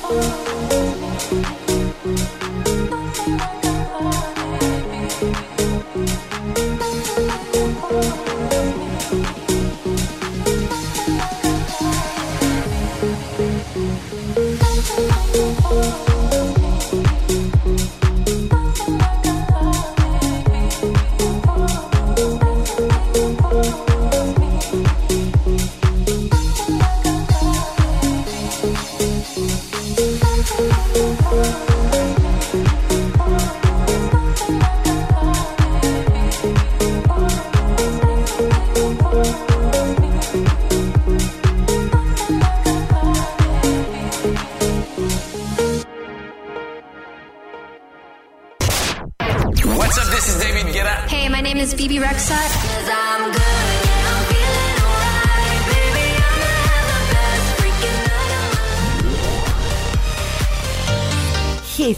thank you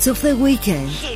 of the weekend.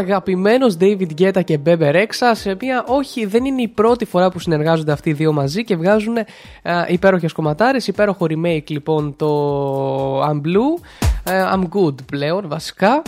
Αγαπημένος David Guetta και Bebe Rexha σε μια όχι δεν είναι η πρώτη φορά που συνεργάζονται αυτοί οι δύο μαζί και βγάζουν υπέροχες κομματάρες, υπέροχο remake λοιπόν το I'm Blue, ε, I'm Good πλέον βασικά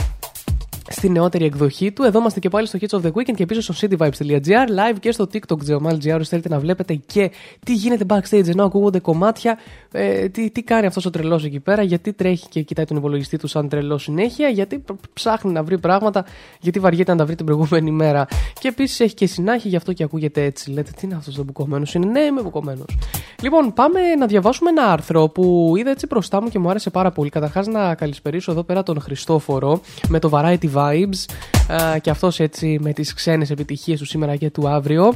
στη νεότερη εκδοχή του. Εδώ είμαστε και πάλι στο Hits of the Weekend και πίσω στο cityvibes.gr live και στο TikTok Geomal.gr όσοι θέλετε να βλέπετε και τι γίνεται backstage ενώ ακούγονται κομμάτια. Ε, τι, τι κάνει αυτός ο τρελός εκεί πέρα, γιατί τρέχει και κοιτάει τον υπολογιστή του σαν τρελό συνέχεια, γιατί π- ψάχνει να βρει πράγματα, γιατί βαριέται να τα βρει την προηγούμενη μέρα. Και επίσης έχει και συνάχη, γι' αυτό και ακούγεται έτσι. Λέτε, τι είναι αυτός ο μπουκωμένος, είναι ναι, είμαι μπουκωμένος. Λοιπόν, πάμε να διαβάσουμε ένα άρθρο που είδα έτσι μπροστά μου και μου άρεσε πάρα πολύ. Καταρχάς, να καλησπερίσω εδώ πέρα τον Χριστόφορο με το Variety Vibes α, και αυτός έτσι με τις ξένες επιτυχίες του σήμερα και του αύριο.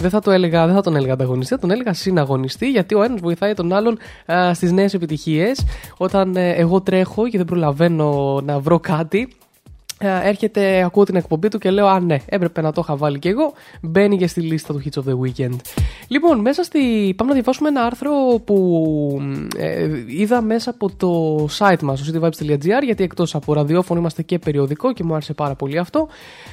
Δεν θα, το έλεγα, δεν θα τον έλεγα ανταγωνιστή, θα τον έλεγα συναγωνιστή γιατί ο ένας βοηθάει τον άλλον στις νέες επιτυχίες. Όταν ε, εγώ τρέχω και δεν προλαβαίνω να βρω κάτι, ε, έρχεται, ακούω την εκπομπή του και λέω Α, ναι, έπρεπε να το είχα βάλει και εγώ. Μπαίνει και στη λίστα του Hits of the Weekend. Λοιπόν, μέσα στη. Πάμε να διαβάσουμε ένα άρθρο που ε, είδα μέσα από το site μας, το cityvibes.gr, γιατί εκτός από ραδιόφωνο είμαστε και περιοδικό και μου άρεσε πάρα πολύ αυτό.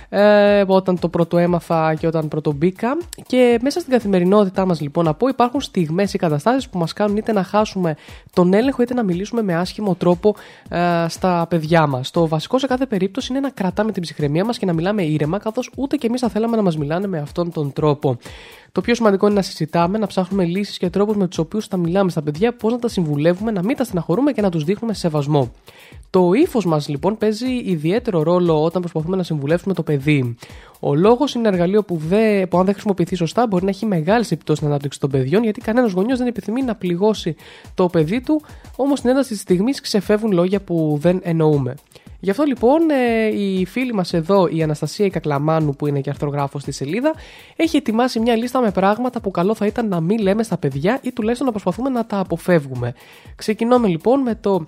Ε, όταν το πρώτο έμαθα και όταν πρώτο μπήκα. Και μέσα στην καθημερινότητά μας, λοιπόν, να πω, υπάρχουν στιγμές ή καταστάσεις που μας κάνουν είτε να χάσουμε τον έλεγχο είτε να μιλήσουμε με άσχημο τρόπο ε, στα παιδιά μας. Το βασικό σε κάθε περίπτωση είναι να κρατάμε την ψυχραιμία μας και να μιλάμε ήρεμα, καθώς ούτε και εμείς θα θέλαμε να μας μιλάνε με αυτόν τον τρόπο. Το πιο σημαντικό είναι να συζητάμε, να ψάχνουμε λύσεις και τρόπους με τους οποίους θα μιλάμε στα παιδιά, πώς να τα συμβουλεύουμε, να μην τα στεναχωρούμε και να τους δείχνουμε σεβασμό. Το ύφος μας λοιπόν παίζει ιδιαίτερο ρόλο όταν προσπαθούμε να συμβουλεύσουμε το παιδί. Ο λόγος είναι ένα εργαλείο που, δε, που αν δεν χρησιμοποιηθεί σωστά μπορεί να έχει μεγάλες επιπτώσεις στην ανάπτυξη των παιδιών, γιατί κανένας γονιός δεν επιθυμεί να πληγώσει το παιδί του, όμως στην ένταση της στιγμής ξεφεύγουν λόγια που δεν εννοούμε. Γι' αυτό λοιπόν ε, η φίλη μας εδώ, η Αναστασία η Κακλαμάνου που είναι και αρθρογράφος στη σελίδα, έχει ετοιμάσει μια λίστα με πράγματα που καλό θα ήταν να μην λέμε στα παιδιά ή τουλάχιστον να προσπαθούμε να τα αποφεύγουμε. Ξεκινάμε λοιπόν με το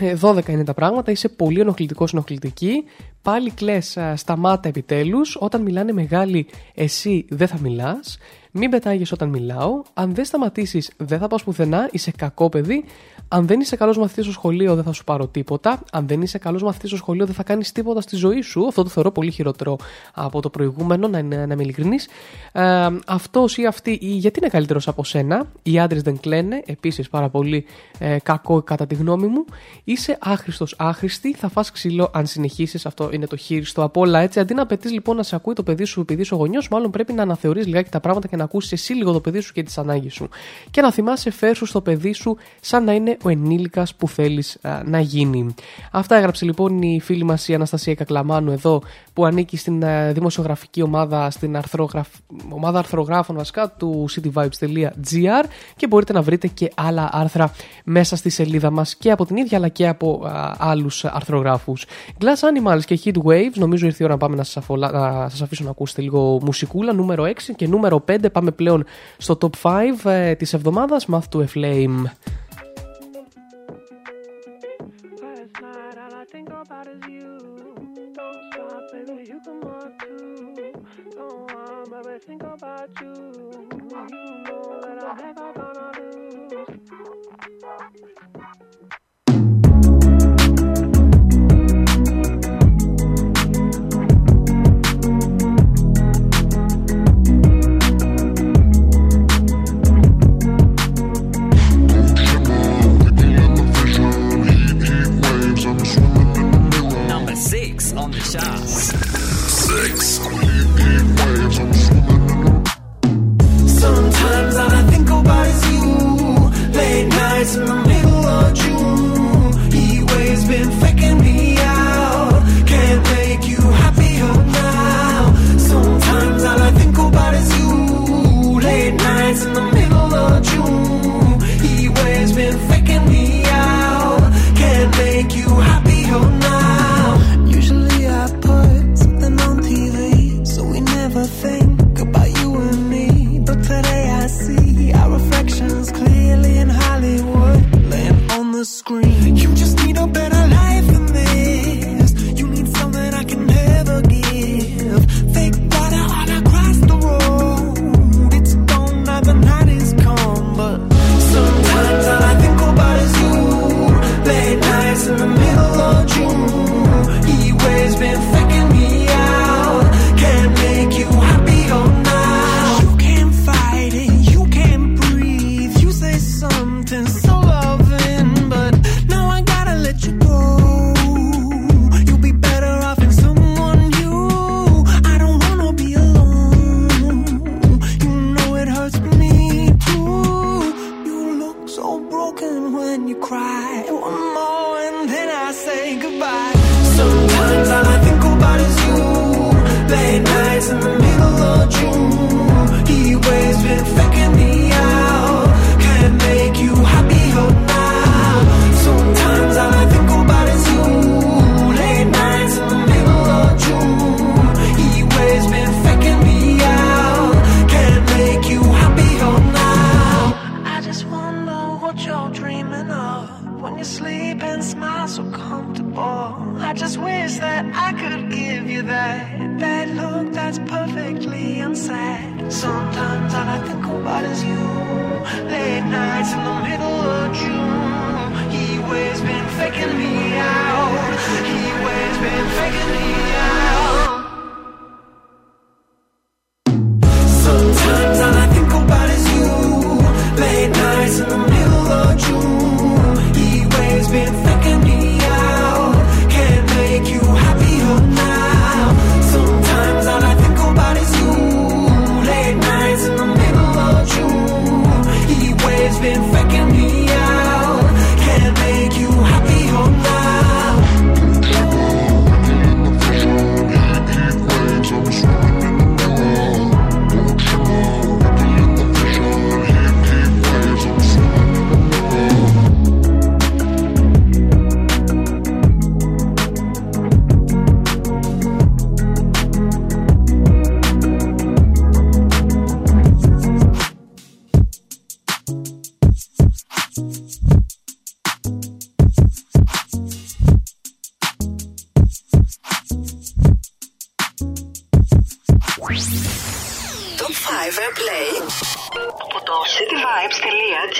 ε, 12 είναι τα πράγματα, είσαι πολύ ενοχλητικός ενοχλητική. Πάλι κλες, σταμάτα επιτέλους. Όταν μιλάνε μεγάλοι, εσύ δεν θα μιλάς. Μην πετάγεις όταν μιλάω. Αν δεν σταματήσεις, δεν θα πας πουθενά. Είσαι κακό παιδί. Αν δεν είσαι καλός μαθητής στο σχολείο, δεν θα σου πάρω τίποτα. Αν δεν είσαι καλός μαθητής στο σχολείο, δεν θα κάνεις τίποτα στη ζωή σου. Αυτό το θεωρώ πολύ χειρότερο από το προηγούμενο, να, είναι- να είμαι ειλικρινής. Ε, Αυτός ή αυτή, ή γιατί είναι καλύτερος από σένα. Οι άντρες δεν κλαίνε. Επίσης πάρα πολύ ε, κακό κατά τη γνώμη μου. Είσαι άχρηστος, άχρηστη. Θα φας ξύλο αν συνεχίσεις. Αυτό είναι το χείριστο απ' όλα έτσι. Αντί να απαιτείς λοιπόν να σε ακούει το παιδί σου επειδή είσαι ο γονιός, μάλλον πρέπει να αναθεωρείς λιγάκι τα πράγματα και να ακούσεις εσύ λίγο το παιδί σου και τις ανάγκες σου. Και να θυμάσαι φέρσου στο παιδί σου σαν να είναι ο ενήλικας που θέλεις να γίνει. Αυτά έγραψε λοιπόν η φίλη μας η Αναστασία Κακλαμάνου εδώ που ανήκει στην α, δημοσιογραφική ομάδα, στην αρθρογραφ... ομάδα αρθρογράφων βασικά του cityvibes.gr και μπορείτε να βρείτε και άλλα άρθρα μέσα στη σελίδα μας και από την ίδια αλλά και από α, άλλους αρθρογράφους. Glass Animals και Heat Waves. Νομίζω ήρθε η ώρα να πάμε να σας, αφολα... να σας αφήσω να ακούσετε λίγο μουσικούλα. Νούμερο 6 και νούμερο 5 πάμε πλέον στο top 5 ε, της εβδομάδας. Math to a Flame. Number shots.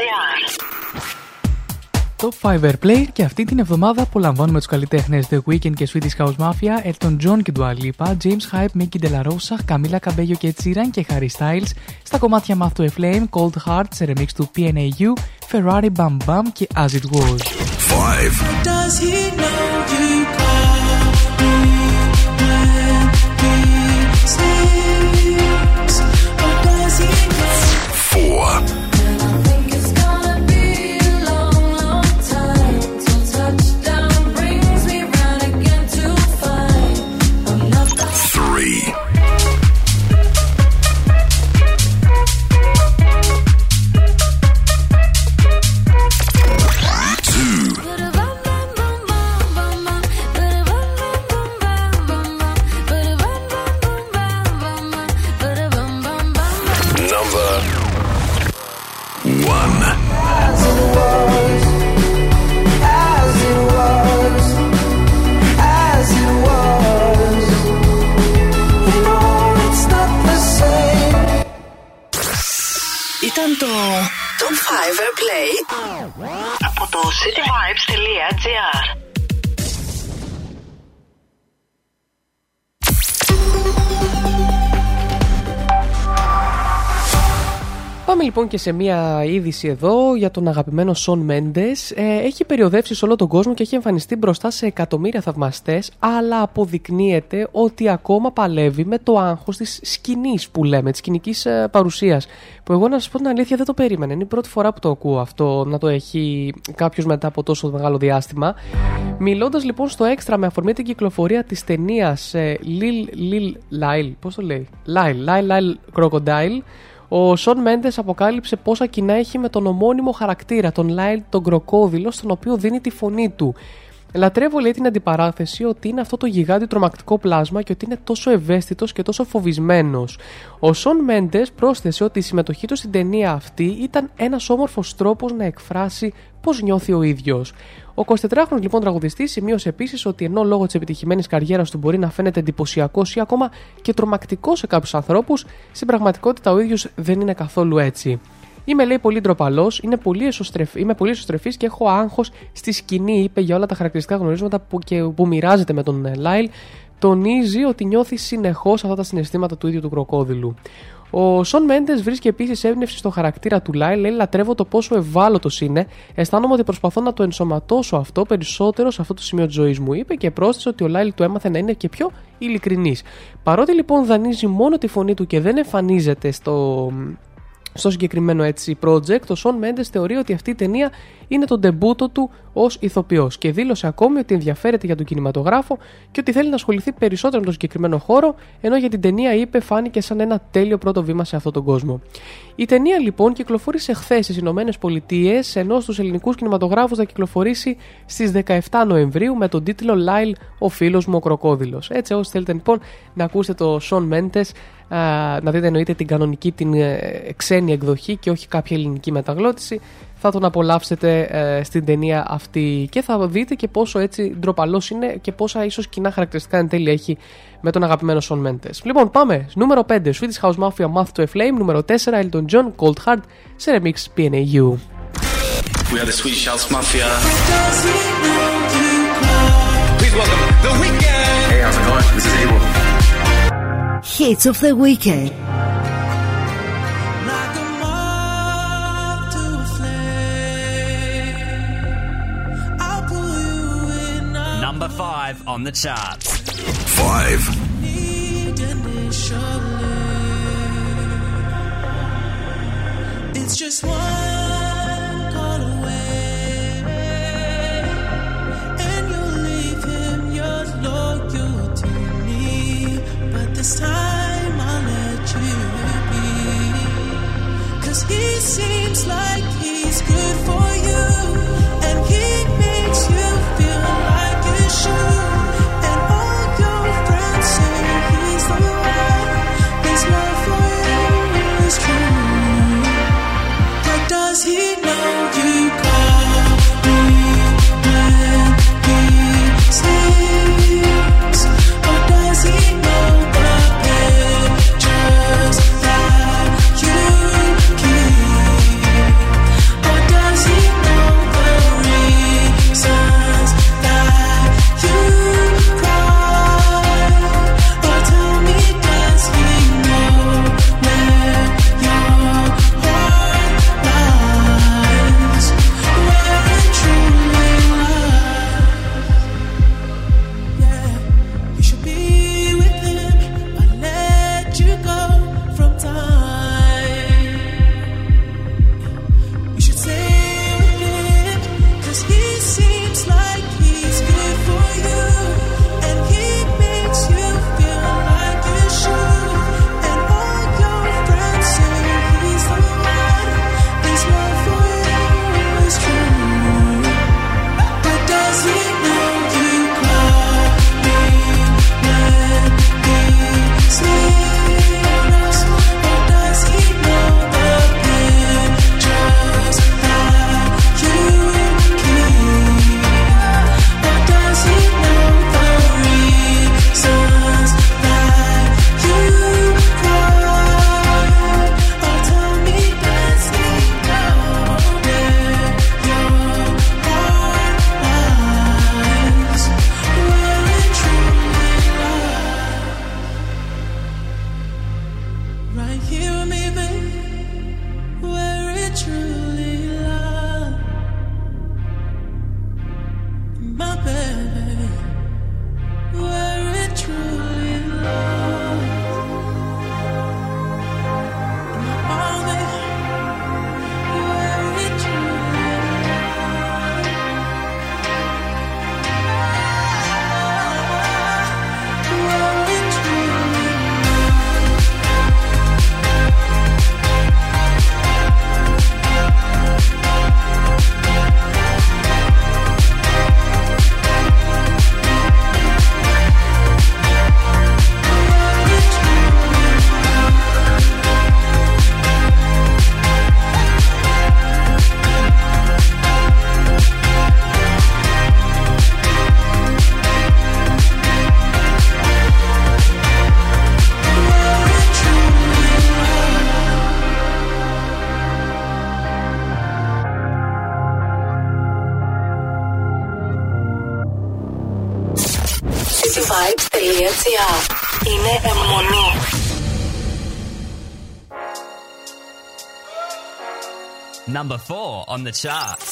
cityvibes.gr Top 5 Airplay και αυτή την εβδομάδα απολαμβάνουμε του καλλιτέχνε The Weeknd και Swedish House Mafia, Elton John και Dua Lipa, James Hype, Mickey De La Rosa, Camila Cabello και Sheeran και Harry Styles στα κομμάτια Math to a Flame, Cold Heart σε remix του PNAU, Ferrari Bam Bam και As It Was. 5. Does he know το Top 5 Airplay από το cityvibes.gr Πάμε λοιπόν και σε μία είδηση εδώ για τον αγαπημένο Σον Μέντες. έχει περιοδεύσει σε όλο τον κόσμο και έχει εμφανιστεί μπροστά σε εκατομμύρια θαυμαστές, αλλά αποδεικνύεται ότι ακόμα παλεύει με το άγχος της σκηνής που λέμε, της σκηνικής παρουσίας. Που εγώ να σας πω την αλήθεια δεν το περίμενα. Είναι η πρώτη φορά που το ακούω αυτό να το έχει κάποιος μετά από τόσο μεγάλο διάστημα. Μιλώντας λοιπόν στο έξτρα με αφορμή την κυκλοφορία της ταινίας Lil Lil Lyle, πώς το λέει, Lyle, Lyle Lyle Crocodile. Ο Σον Μέντε αποκάλυψε πόσα κοινά έχει με τον ομώνυμο χαρακτήρα, τον Λάιλ τον κροκόδιλο, στον οποίο δίνει τη φωνή του. Λατρεύω λέει την αντιπαράθεση ότι είναι αυτό το γιγάντι τρομακτικό πλάσμα και ότι είναι τόσο ευαίσθητος και τόσο φοβισμένος. Ο Σον Μέντες πρόσθεσε ότι η συμμετοχή του στην ταινία αυτή ήταν ένας όμορφος τρόπος να εκφράσει πώς νιώθει ο ίδιος. Ο 24χρονο λοιπόν τραγουδιστής σημείωσε επίσης ότι ενώ λόγω της επιτυχημένης καριέρας του μπορεί να φαίνεται εντυπωσιακός ή ακόμα και τρομακτικός σε κάποιους ανθρώπους, στην πραγματικότητα ο ίδιος δεν είναι καθόλου έτσι. Είμαι λέει πολύ ντροπαλός, πολύ εσωστρεφ... είμαι πολύ εσωστρεφής και έχω άγχος στη σκηνή, είπε για όλα τα χαρακτηριστικά γνωρίσματα που, και, που μοιράζεται με τον Λάιλ. Τονίζει ότι νιώθει συνεχώς αυτά τα συναισθήματα του ίδιου του κροκόδιλου. Ο Σον Μέντες βρίσκει επίσης έμπνευση στο χαρακτήρα του Λάιλ. Λέει: Λατρεύω το πόσο ευάλωτος είναι. Αισθάνομαι ότι προσπαθώ να το ενσωματώσω αυτό περισσότερο σε αυτό το σημείο της ζωής μου. Είπε και πρόσθεσε ότι ο Λάιλ του έμαθε να είναι και πιο ειλικρινής. Παρότι λοιπόν δανείζει μόνο τη φωνή του και δεν εμφανίζεται στο, στο συγκεκριμένο έτσι project, ο Σον Μέντες θεωρεί ότι αυτή η ταινία είναι το ντεμπούτο του ως ηθοποιός και δήλωσε ακόμη ότι ενδιαφέρεται για τον κινηματογράφο και ότι θέλει να ασχοληθεί περισσότερο με τον συγκεκριμένο χώρο, ενώ για την ταινία είπε φάνηκε σαν ένα τέλειο πρώτο βήμα σε αυτόν τον κόσμο. Η ταινία λοιπόν κυκλοφόρησε χθες στις Ηνωμένες Πολιτείες, ενώ στους ελληνικούς κινηματογράφους θα κυκλοφορήσει στις 17 Νοεμβρίου με τον τίτλο Λάιλ, ο φίλος μου ο κροκόδηλος. Έτσι, όσοι θέλετε λοιπόν να ακούσετε το Σον Μέντε, να δείτε εννοείται την κανονική, την ε, ξένη εκδοχή και όχι κάποια ελληνική μεταγλώτηση, θα τον απολαύσετε ε, στην ταινία αυτή και θα δείτε και πόσο έτσι ντροπαλός είναι και πόσα ίσως κοινά χαρακτηριστικά εν τέλει έχει με τον αγαπημένο Σον Μέντε. Λοιπόν, πάμε. Νούμερο 5. Swedish House Mafia Math to a Flame. Νούμερο 4. Elton John Cold Heart σε remix PNAU. We are the Swedish House Mafia. Please welcome The Weeknd. Hey, how's it going? This is Abel. Hits of the weekend. Number five on the charts. Five. It's just one call away, this time I'll let you be, cause he seems like he's good for you, on the charts.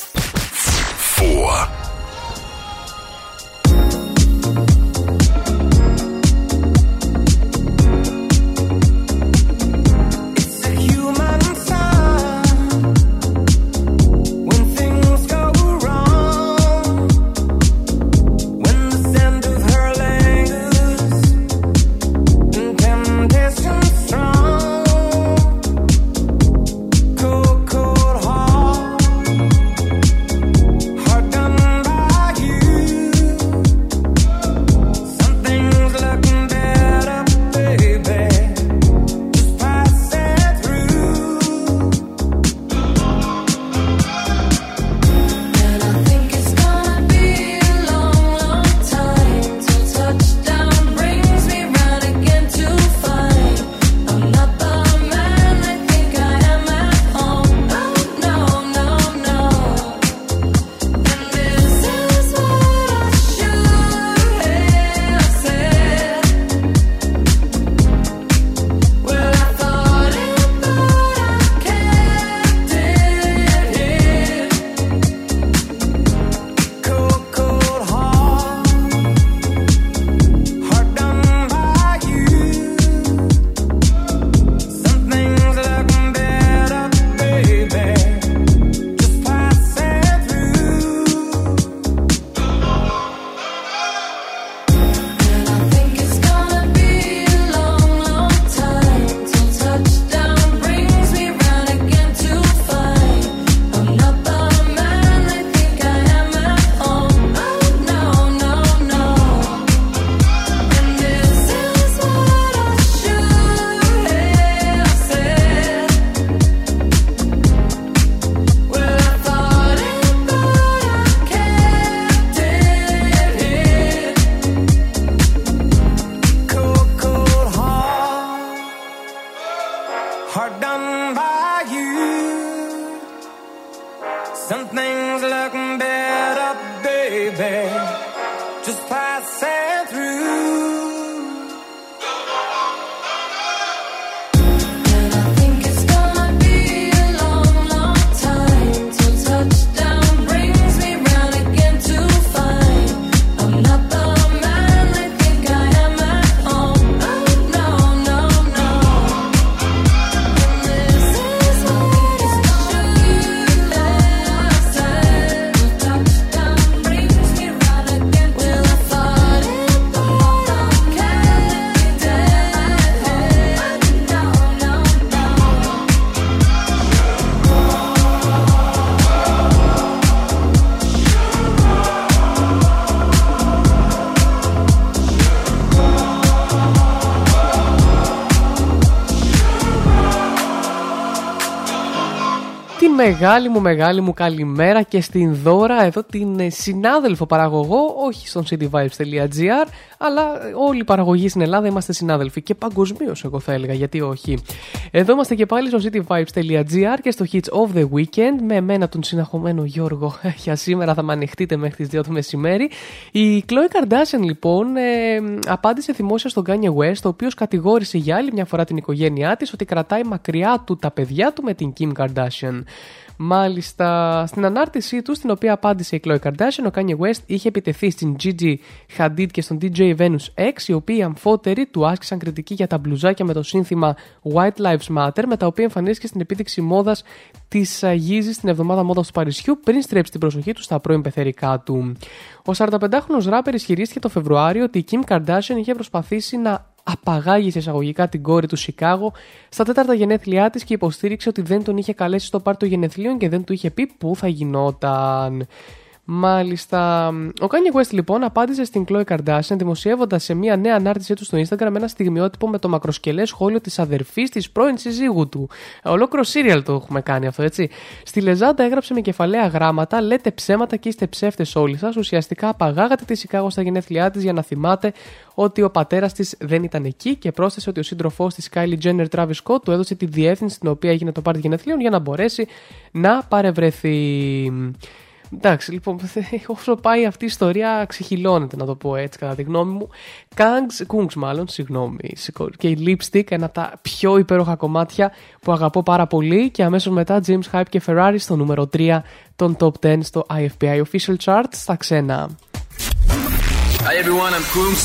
Μεγάλη μου μεγάλη μου καλημέρα και στην δώρα εδώ την ε, συνάδελφο παραγωγό, όχι στον cityvibes.gr, Αλλά ε, όλη η παραγωγή στην Ελλάδα είμαστε συνάδελφοι και παγκοσμίως, εγώ θα έλεγα, γιατί όχι. Εδώ είμαστε και πάλι στο cityvibes.gr και στο Hits of the Weekend με εμένα τον συναχωμένο Γιώργο. [laughs] Για σήμερα θα με ανοιχτείτε μέχρι τις 2 το μεσημέρι. Η Chloe Kardashian λοιπόν ε, απάντησε δημόσια στον Kanye West, ο οποίος κατηγόρησε για άλλη μια φορά την οικογένειά της ότι κρατάει μακριά του τα παιδιά του με την Kim Kardashian. Μάλιστα, στην ανάρτησή του, στην οποία απάντησε η Chloe Kardashian, ο Kanye West είχε επιτεθεί στην Gigi Hadid και στον DJ Venus X, οι οποίοι αμφότεροι του άσκησαν κριτική για τα μπλουζάκια με το σύνθημα White Lives Matter, με τα οποία εμφανίστηκε στην επίδειξη μόδας της Yeezy στην εβδομάδα μόδας του Παρισιού, πριν στρέψει την προσοχή του στα πρώην πεθερικά του. Ο 45χρονο ράπερ ισχυρίστηκε το Φεβρουάριο ότι η Kim Kardashian είχε προσπαθήσει να απαγάγει σε εισαγωγικά την κόρη του Σικάγο στα τέταρτα γενέθλιά της και υποστήριξε ότι δεν τον είχε καλέσει στο πάρτο γενεθλίων και δεν του είχε πει πού θα γινόταν. Μάλιστα. Ο Kanye West λοιπόν απάντησε στην Chloe Kardashian δημοσιεύοντας σε μια νέα ανάρτησή του στο Instagram ένα στιγμιότυπο με το μακροσκελέ σχόλιο της αδερφής της πρώην συζύγου του. Ολόκληρο σύριαλ το έχουμε κάνει αυτό, έτσι. Στη Λεζάντα έγραψε με κεφαλαία γράμματα: Λέτε ψέματα και είστε ψεύτες όλοι σας. Ουσιαστικά απαγάγατε τη Σικάγο στα γενέθλιά της για να θυμάται ότι ο πατέρας της δεν ήταν εκεί και πρόσθεσε ότι ο σύντροφός της Kylie Jenner Travis Scott του έδωσε τη διεύθυνση στην οποία έγινε το πάρτι γενεθλίων για να μπορέσει να παρευρεθεί. Εντάξει, λοιπόν, [laughs] όσο πάει αυτή η ιστορία ξεχυλώνεται, να το πω έτσι, κατά τη γνώμη μου. Kangs, Kungs μάλλον, συγγνώμη, συγχωρείτε. και η Lipstick, ένα από τα πιο υπέροχα κομμάτια που αγαπώ πάρα πολύ και αμέσως μετά James Hype και Ferrari στο νούμερο 3 των Top 10 στο IFPI Official Chart στα ξένα. Hi everyone, I'm Kungs.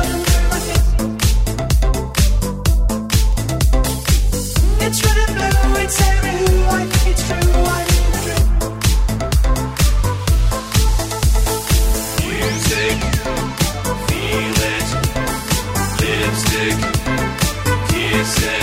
say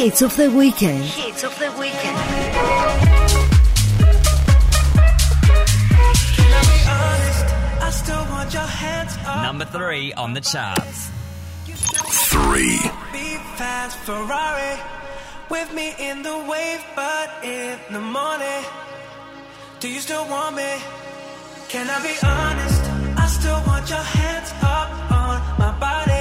hits of the weekend. Hits of the weekend. Number three on the charts. Three. Be fast Ferrari with me in the wave, but in the morning. Do you still want me? Can I be honest? I still want your hands up on my body.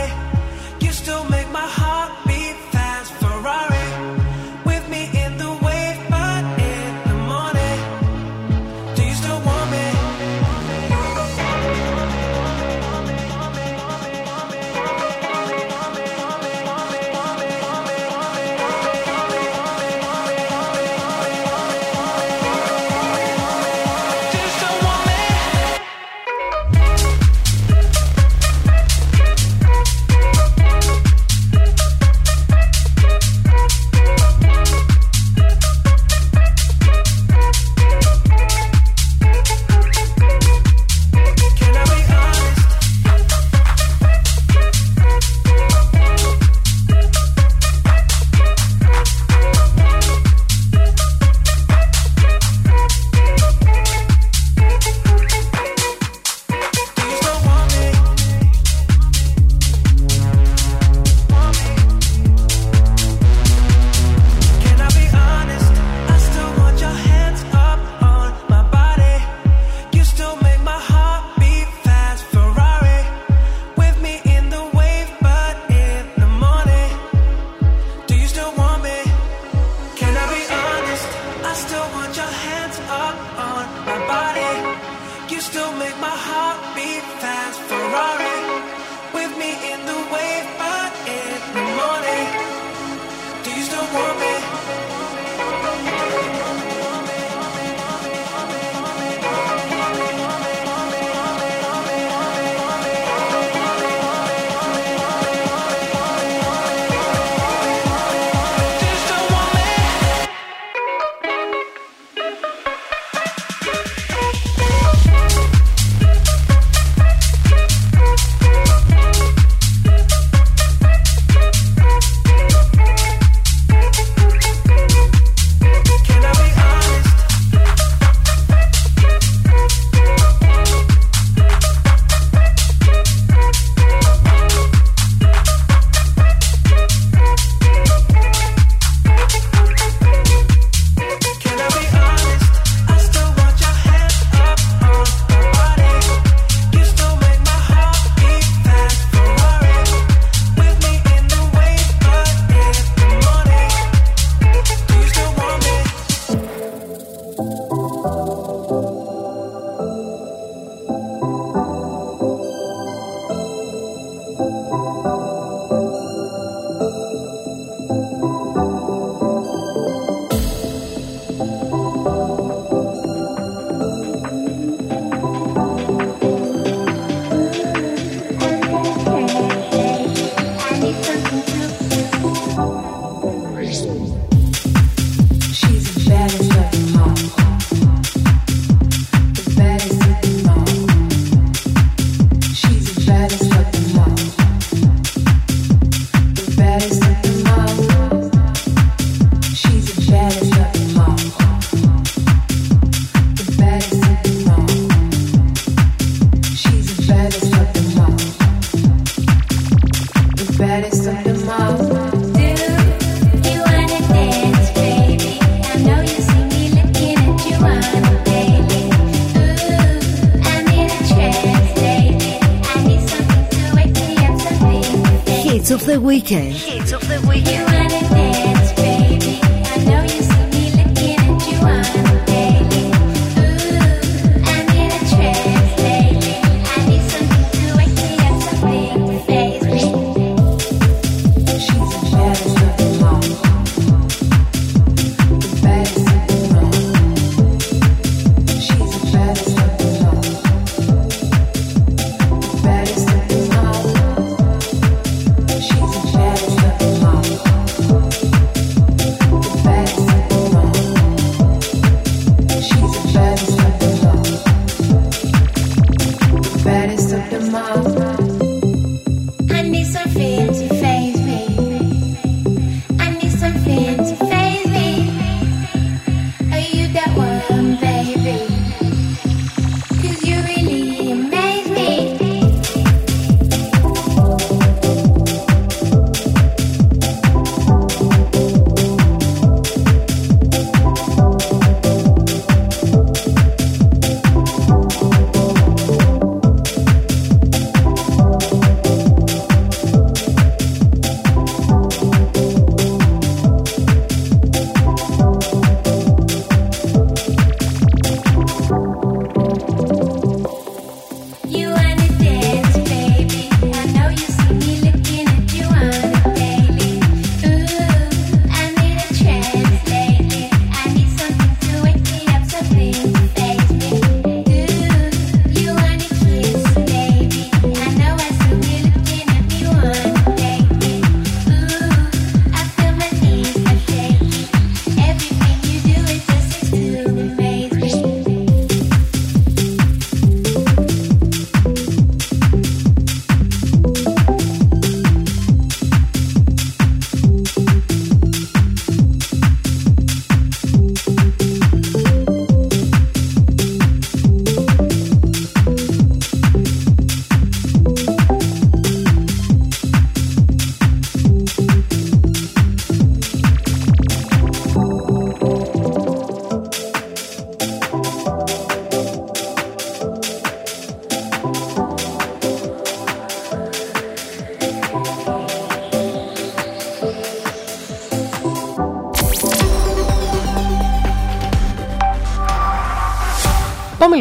Weekend。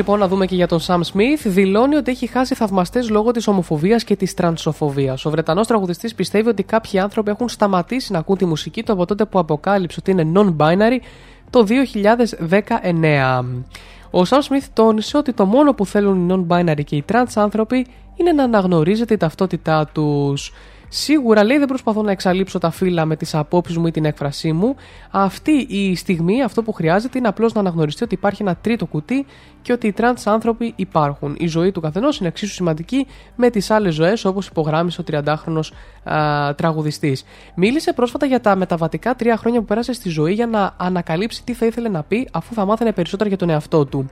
Λοιπόν να δούμε και για τον Sam Smith. Δηλώνει ότι έχει χάσει θαυμαστές λόγω της ομοφοβίας και της τρανσοφοβίας. Ο Βρετανός τραγουδιστής πιστεύει ότι κάποιοι άνθρωποι έχουν σταματήσει να ακούν τη μουσική του από τότε που αποκάλυψε ότι είναι non-binary το 2019. Ο Sam Smith τόνισε ότι το μόνο που θέλουν οι non-binary και οι trans άνθρωποι είναι να αναγνωρίζεται η ταυτότητά τους. Σίγουρα λέει δεν προσπαθώ να εξαλείψω τα φύλλα με τις απόψεις μου ή την έκφρασή μου. Αυτή η στιγμή αυτό που χρειάζεται είναι απλώς να αναγνωριστεί ότι υπάρχει ένα τρίτο κουτί και ότι οι τρανς άνθρωποι υπάρχουν. Η ζωή του καθενός είναι εξίσου σημαντική με τις άλλες ζωές όπως υπογράμμισε ο 30χρονος α, τραγουδιστής. Μίλησε πρόσφατα για τα μεταβατικά τρία χρόνια που πέρασε στη ζωή για να ανακαλύψει τι θα ήθελε να πει αφού θα μάθαινε περισσότερα για τον εαυτό του.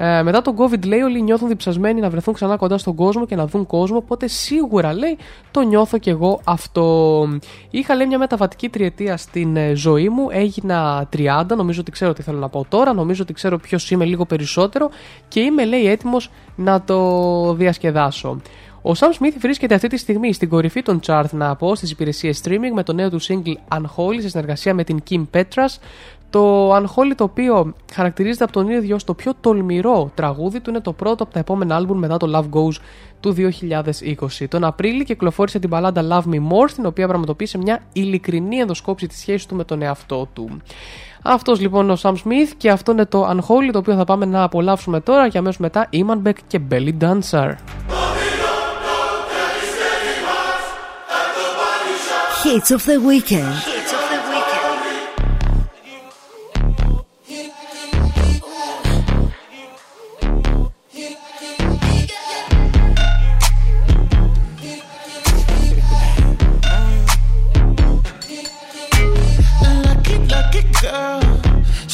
Ε, μετά τον COVID λέει όλοι νιώθουν διψασμένοι να βρεθούν ξανά κοντά στον κόσμο και να δουν κόσμο οπότε σίγουρα λέει το νιώθω κι εγώ αυτό. Είχα λέει μια μεταβατική τριετία στην ε, ζωή μου, έγινα 30, νομίζω ότι ξέρω τι θέλω να πω τώρα, νομίζω ότι ξέρω ποιος είμαι λίγο περισσότερο και είμαι λέει έτοιμος να το διασκεδάσω. Ο Sam Smith βρίσκεται αυτή τη στιγμή στην κορυφή των chart να πω στις υπηρεσίες streaming με το νέο του single Unholy σε συνεργασία με την Kim Petras το Unholy το οποίο χαρακτηρίζεται από τον ίδιο ως το πιο τολμηρό τραγούδι του είναι το πρώτο από τα επόμενα άλμπουμ μετά το Love Goes του 2020. Τον Απρίλιο κυκλοφόρησε την μπαλάντα Love Me More στην οποία πραγματοποίησε μια ειλικρινή ενδοσκόψη της σχέσης του με τον εαυτό του. Αυτός λοιπόν είναι ο Sam Smith και αυτό είναι το Unholy το οποίο θα πάμε να απολαύσουμε τώρα και αμέσως μετά Iman Beck και Belly Dancer. Hits of the weekend.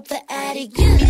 up the attic. Yeah.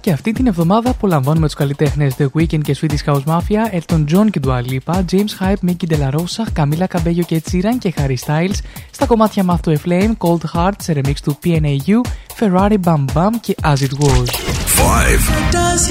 και αυτή την εβδομάδα απολαμβάνουμε του καλλιτέχνε The Weeknd και Swedish House Mafia, Elton John και Dua Lipa, James Hype, Mickey De La Rosa, Camila Cabello και Τσίραν και Harry Styles, στα κομμάτια Math to a Flame, Cold Heart, σε remix του PNAU, Ferrari Bam Bam και As It Was. Five. Does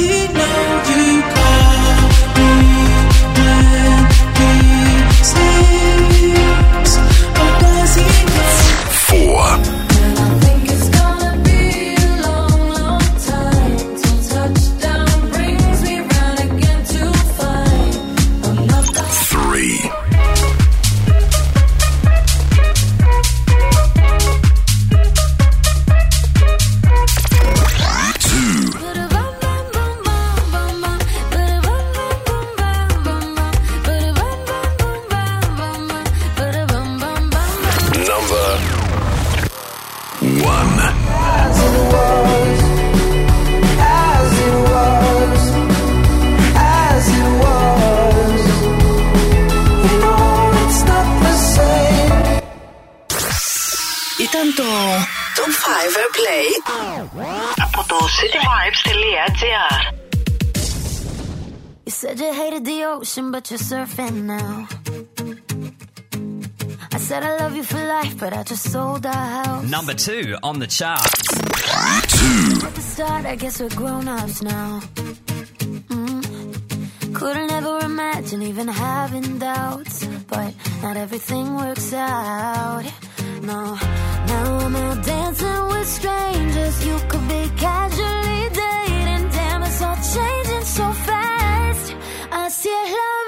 VRTR. You said you hated the ocean, but you're surfing now. I said I love you for life, but I just sold our house. Number two on the chart. Two. At the start, I guess we're grown ups now. Mm. Couldn't ever imagine even having doubts, but not everything works out. No, now I'm out dancing with strangers. You could be casual. cielo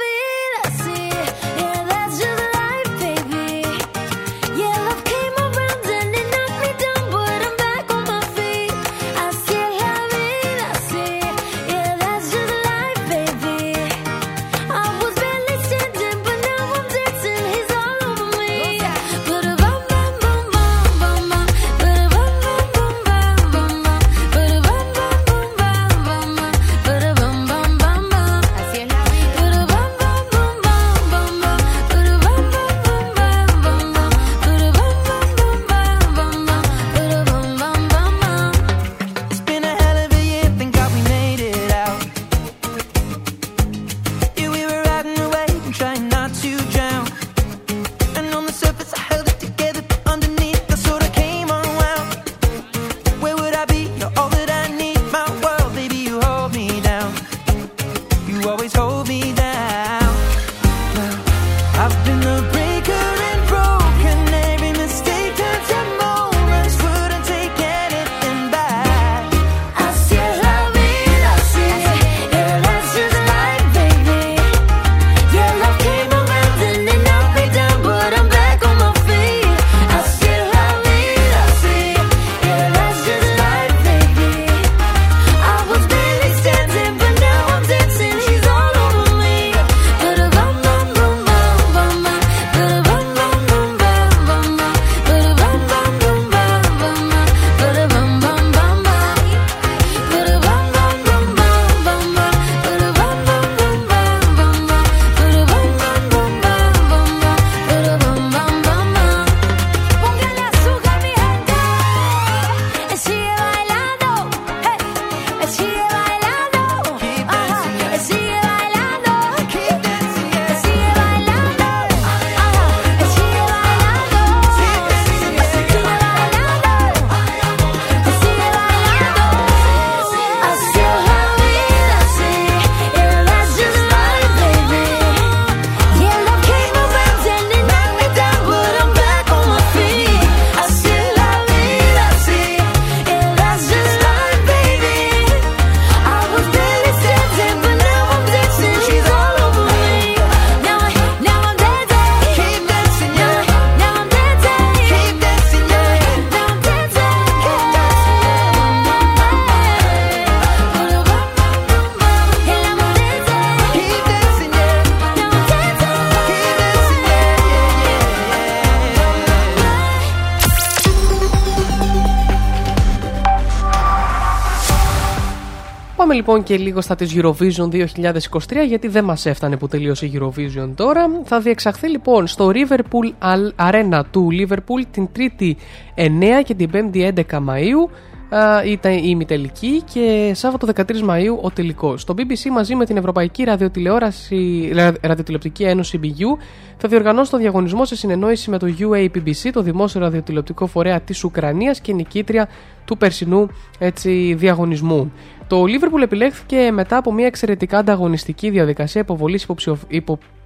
λοιπόν και λίγο στα της Eurovision 2023 γιατί δεν μας έφτανε που τελείωσε η Eurovision τώρα. Θα διεξαχθεί λοιπόν στο Liverpool Al- Arena του Liverpool την 3η 9 και την 5η 11 Μαΐου. Α, ήταν η ημιτελική και Σάββατο 13 Μαΐου ο τελικός. Το BBC μαζί με την Ευρωπαϊκή Ραδιοτηλεόραση, Ρα- Ραδιοτηλεοπτική Ένωση BU θα διοργανώσει τον διαγωνισμό σε συνεννόηση με το UAPBC, το δημόσιο ραδιοτηλεοπτικό φορέα της Ουκρανίας και νικήτρια του περσινού έτσι, διαγωνισμού. Το Liverpool επιλέχθηκε μετά από μια εξαιρετικά ανταγωνιστική διαδικασία υποβολής υποψηφιο-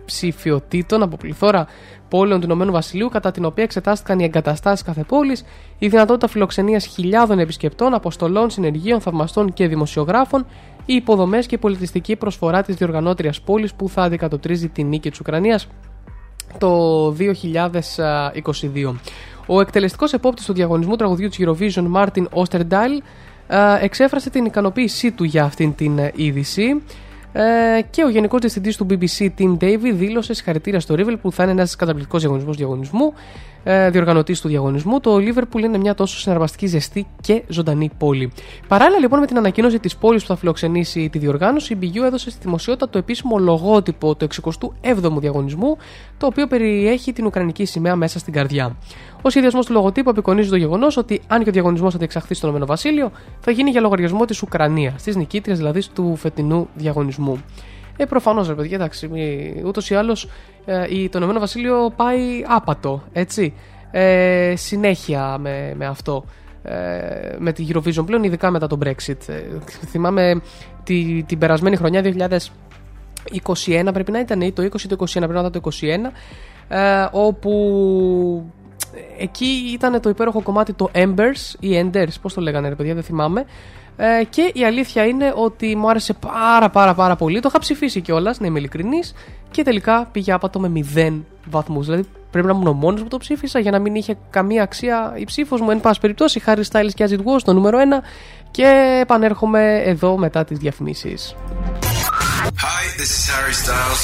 υποψηφιωτήτων από πληθώρα πόλεων του Ηνωμένου Βασιλείου, κατά την οποία εξετάστηκαν οι εγκαταστάσεις κάθε πόλης, η δυνατότητα φιλοξενίας χιλιάδων επισκεπτών, αποστολών, συνεργείων, θαυμαστών και δημοσιογράφων, οι υποδομές και η πολιτιστική προσφορά της διοργανώτριας πόλης που θα αντικατοπτρίζει τη νίκη της Ουκρανίας το 2022. Ο εκτελεστικός επόπτης του διαγωνισμού τραγουδιού της Eurovision, Μάρτιν Osterdahl, ε, εξέφρασε την ικανοποίησή του για αυτήν την ε, είδηση ε, και ο Γενικός Διευθυντής του BBC, Tim Davy, δήλωσε συγχαρητήρια στο Liverpool που θα είναι ένας καταπληκτικός διαγωνισμός διαγωνισμού, ε, διοργανωτής του διαγωνισμού. Το Liverpool είναι μια τόσο συναρπαστική, ζεστή και ζωντανή πόλη. Παράλληλα λοιπόν με την ανακοίνωση της πόλης που θα φιλοξενήσει τη διοργάνωση, η BU έδωσε στη δημοσιότητα το επίσημο λογότυπο του 67ου διαγωνισμού, το οποίο περιέχει την Ουκρανική σημαία μέσα στην καρδιά. Ο σχεδιασμός του λογοτύπου απεικονίζει το γεγονός ότι αν και ο διαγωνισμός θα διεξαχθεί στο Ηνωμένο Βασίλειο, θα γίνει για λογαριασμό της Ουκρανίας, της νικήτριας δηλαδή του φετινού διαγωνισμού. Ε, προφανώς ρε παιδιά, εντάξει, ούτως ή άλλως ε, το Ηνωμένο Βασίλειο πάει άπατο, έτσι. Ε, συνέχεια με, με αυτό. Ε, με τη Eurovision πλέον, ειδικά μετά το Brexit. Ε, θυμάμαι τη, την περασμένη χρονιά 2021 πρέπει να ήταν ή το 20 το 21 πρέπει να ήταν το 21 ε, όπου εκεί ήταν το υπέροχο κομμάτι το Embers ή Enders, πώς το λέγανε ρε παιδιά, δεν θυμάμαι. Ε, και η αλήθεια είναι ότι μου άρεσε πάρα πάρα πάρα πολύ. Το είχα ψηφίσει κιόλας, να είμαι ειλικρινής. Και τελικά πήγε άπατο με 0 βαθμούς. Δηλαδή πρέπει να ήμουν ο μόνος που το ψήφισα για να μην είχε καμία αξία η ψήφος μου. Εν πάση περιπτώσει, Harry Styles και As It Was, το νούμερο 1. Και επανέρχομαι εδώ μετά τις διαφημίσεις. Hi, this is Harry Styles.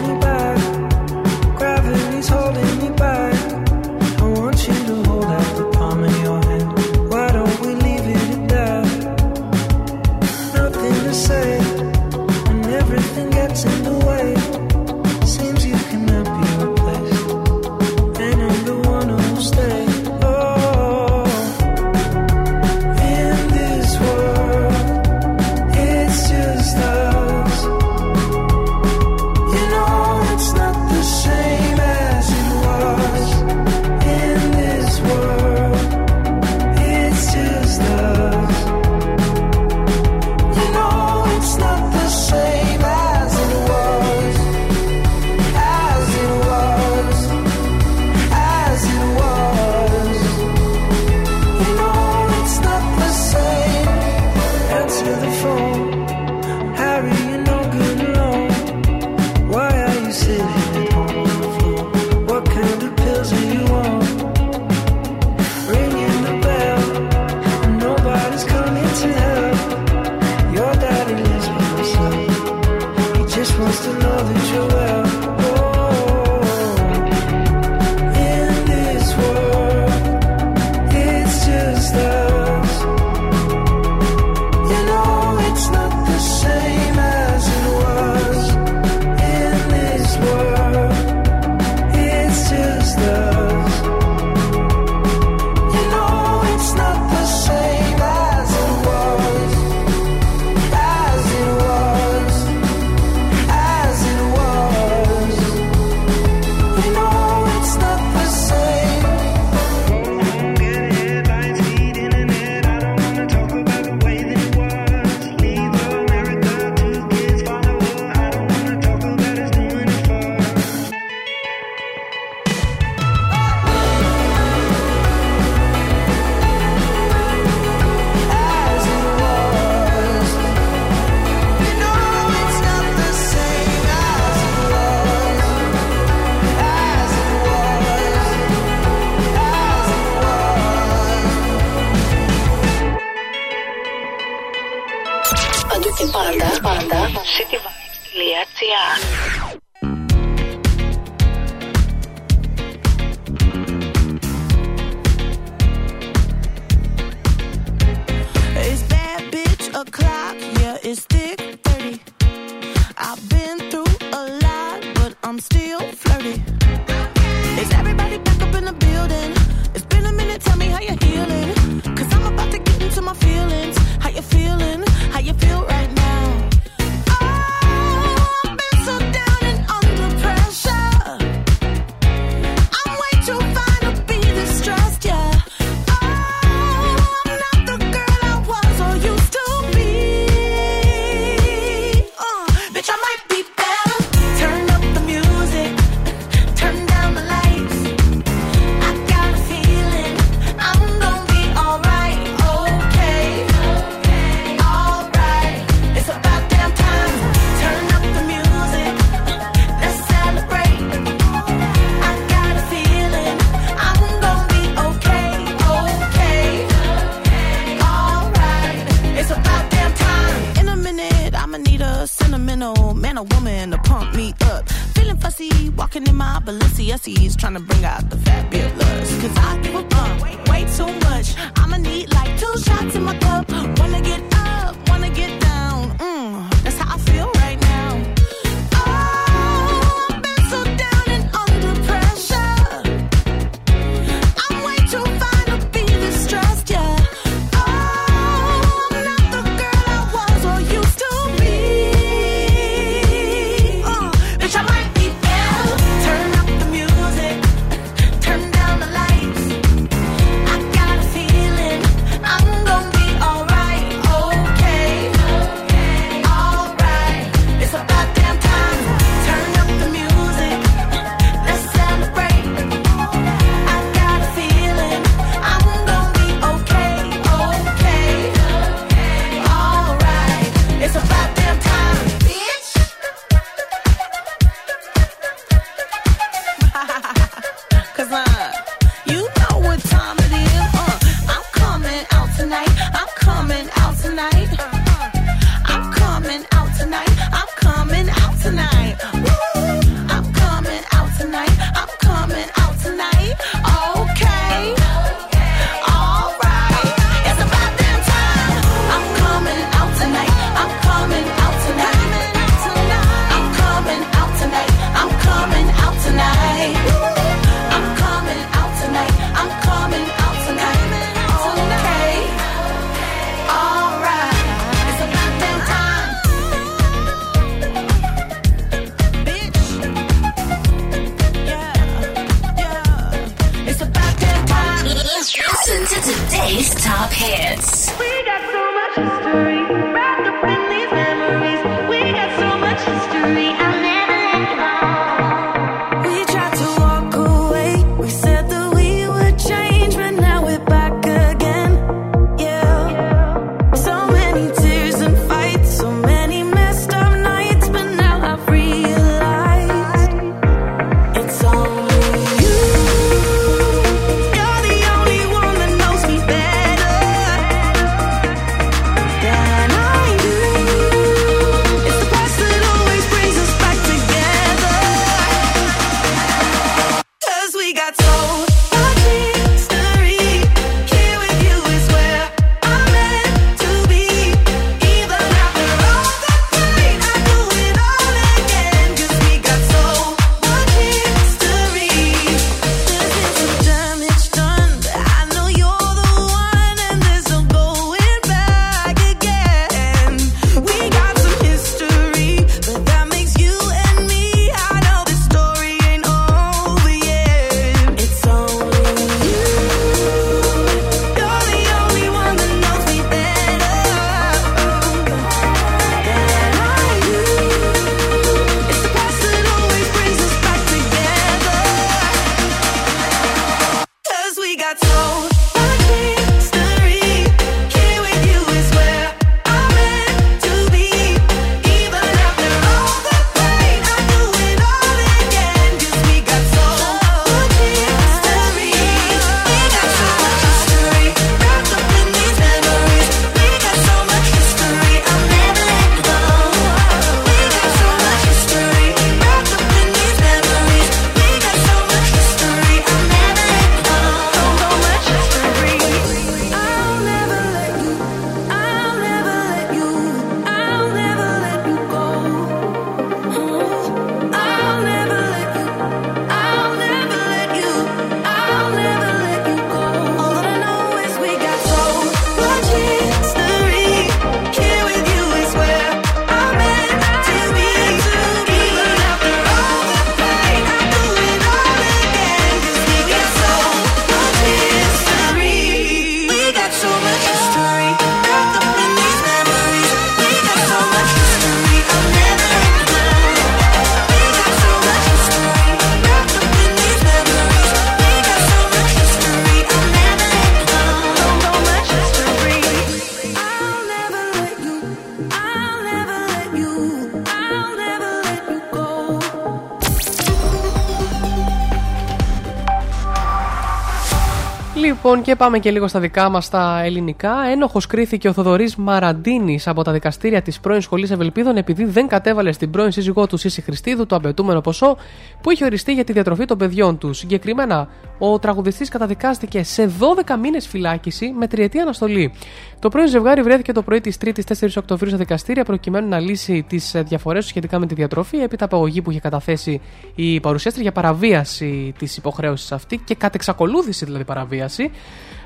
Λοιπόν, και πάμε και λίγο στα δικά μας τα ελληνικά. Ένοχος κρίθηκε ο Θοδωρής Μαραντίνης από τα δικαστήρια της πρώην Σχολής Ευελπίδων επειδή δεν κατέβαλε στην πρώην σύζυγό του Σύση Χριστίδου το απαιτούμενο ποσό που είχε οριστεί για τη διατροφή των παιδιών του. Συγκεκριμένα, ο τραγουδιστής καταδικάστηκε σε 12 μήνες φυλάκιση με τριετή αναστολή. Το πρώην ζευγάρι βρέθηκε το πρωί της 3η 4 Οκτωβρίου στα δικαστήρια προκειμένου να λύσει τις διαφορές του σχετικά με τη διατροφή έπειτα απαγωγή που είχε καταθέσει η παρουσιάστρια για παραβίαση της υποχρέωσης αυτή και κατ' εξακολούθηση δηλαδή παραβίαση.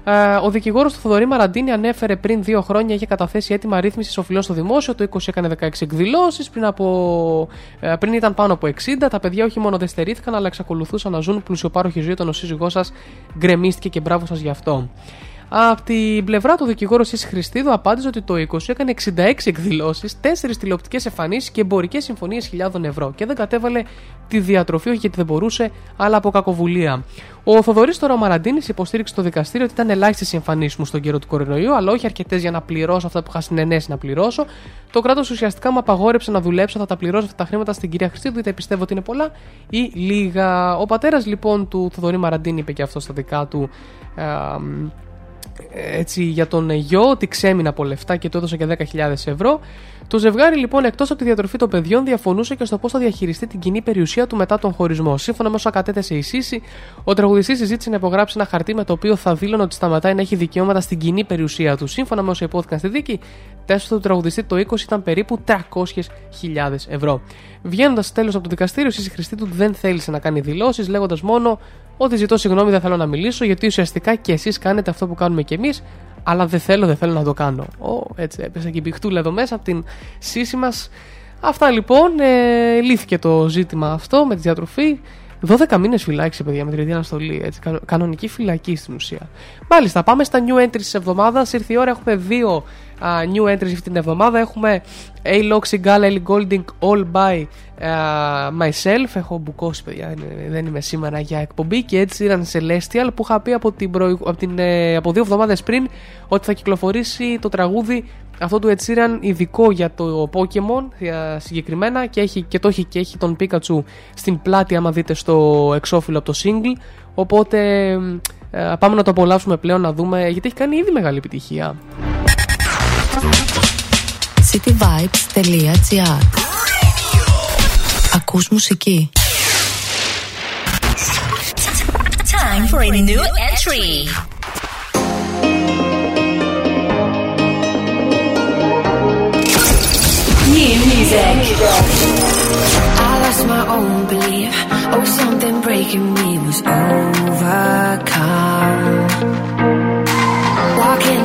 Ε, Ο δικηγόρος του Θοδωρή Μαραντίνη ανέφερε πριν δύο χρόνια είχε καταθέσει έτοιμα ρύθμισης οφειλών στο δημόσιο. Το 20 έκανε 16 εκδηλώσεις. Πριν, από... ε, πριν ήταν πάνω από 60. Τα παιδιά όχι μόνο δεν στερήθηκαν, αλλά εξακολουθούσαν να ζουν πλουσιοπάροχη ζωή όταν ο σύζυγός σας γκρεμίστηκε και μπράβο σας γι' αυτό. Από την πλευρά του δικηγόρου Σύση Χριστίδου απάντησε ότι το 20 έκανε 66 εκδηλώσεις, 4 τηλεοπτικές εμφανίσεις και εμπορικές συμφωνίες χιλιάδων ευρώ και δεν κατέβαλε τη διατροφή, όχι γιατί δεν μπορούσε, αλλά από κακοβουλία. Ο Θοδωρής τώρα ο Μαραντίνης υποστήριξε στο δικαστήριο ότι ήταν ελάχιστες οι εμφανίσεις μου στον καιρό του κορονοϊού, αλλά όχι αρκετές για να πληρώσω αυτά που είχα συνενέσει να πληρώσω. Το κράτος ουσιαστικά μου απαγόρεψε να δουλέψω, θα τα πληρώσω αυτά τα χρήματα στην κυρία Χριστίδου, είτε πιστεύω ότι είναι πολλά ή λίγα. Ο πατέρας λοιπόν του Θοδωρή Μαραντίνη είπε και αυτό στα δικά του. ε, έτσι για τον γιο ότι ξέμεινε από λεφτά και του έδωσε και 10.000 ευρώ. Το ζευγάρι λοιπόν εκτός από τη διατροφή των παιδιών διαφωνούσε και στο πώς θα διαχειριστεί την κοινή περιουσία του μετά τον χωρισμό. Σύμφωνα με όσα κατέθεσε η Σύση, ο τραγουδιστής συζήτησε να υπογράψει ένα χαρτί με το οποίο θα δήλωνε ότι σταματάει να έχει δικαιώματα στην κοινή περιουσία του. Σύμφωνα με όσα υπόθηκαν στη δίκη, τέσσερα του τραγουδιστή το 20 ήταν περίπου 300.000 ευρώ. Βγαίνοντας τέλος από το δικαστήριο, η Σύση Χριστίδου δεν θέλησε να κάνει δηλώσεις, λέγοντας μόνο ότι ζητώ συγγνώμη, δεν θέλω να μιλήσω, γιατί ουσιαστικά και εσείς κάνετε αυτό που κάνουμε κι εμείς, αλλά δεν θέλω, δεν θέλω να το κάνω. Ω, έτσι έπεσα και η πιχτούλα εδώ μέσα από την σύση μας. Αυτά λοιπόν, ε, λύθηκε το ζήτημα αυτό με τη διατροφή. 12 μήνες φυλάκιση, παιδιά, με τριετή αναστολή. Έτσι, κανο- κανονική φυλακή στην ουσία. Μάλιστα, πάμε στα new entries της εβδομάδας. Ήρθε η ώρα, έχουμε δύο α, new entries αυτή την εβδομάδα. Έχουμε A-Log Sigala Ellie Golding All by α, Myself. Έχω μπουκώσει, παιδιά, δεν- δεν είμαι σήμερα για εκπομπή. Και έτσι ήταν Celestial που είχα πει από, την προηγου- από, την, ε, από δύο εβδομάδες πριν ότι θα κυκλοφορήσει το τραγούδι αυτό του Ed Sheeran ειδικό για το Pokemon για συγκεκριμένα και, έχει, και το έχει και έχει τον Pikachu στην πλάτη άμα δείτε στο εξώφυλλο από το single οπότε ε, πάμε να το απολαύσουμε πλέον να δούμε γιατί έχει κάνει ήδη μεγάλη επιτυχία cityvibes.gr Ακούς μουσική. Time for a new entry. New music. I lost my own belief. Oh, something breaking me was overcome. Walking these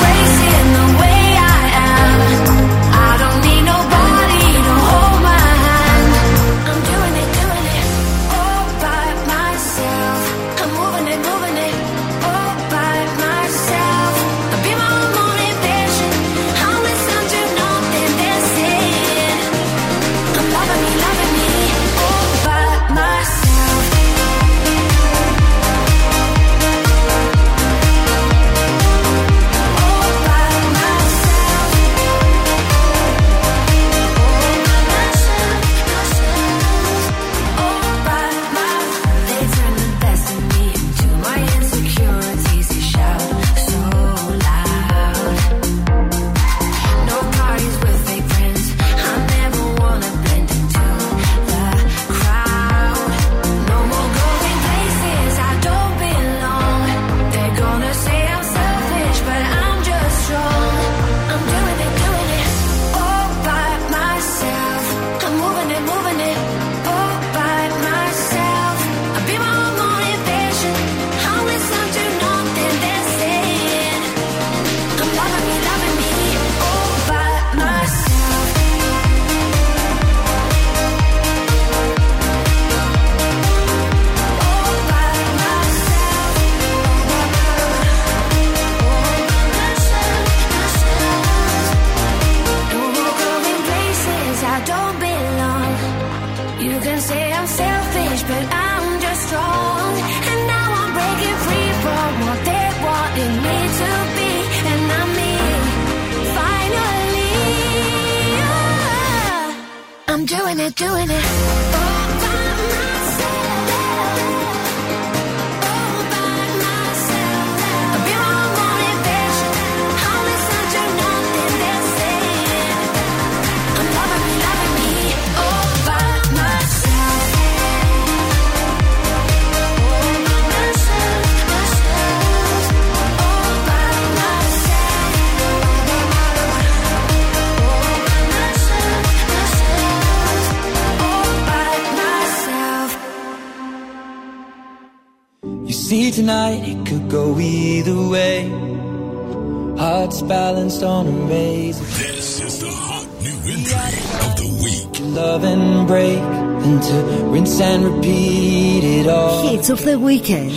balanced on a razor. This is the hot new entry of the week. Love and break, then to rinse and repeat it all. Hits of the weekend.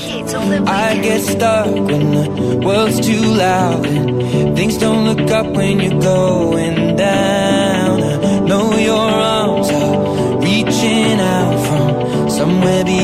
I get stuck when the world's too loud and things don't look up when you're going down. I know your arms are reaching out from somewhere beyond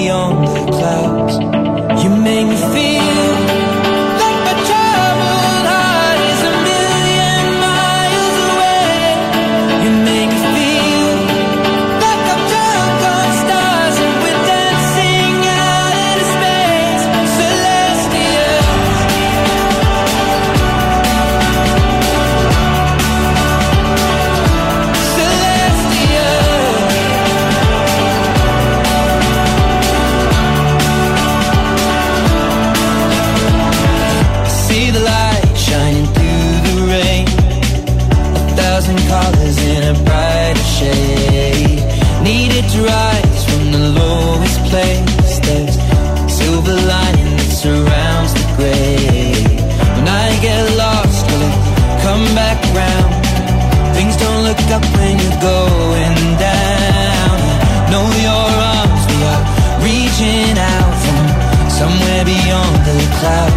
out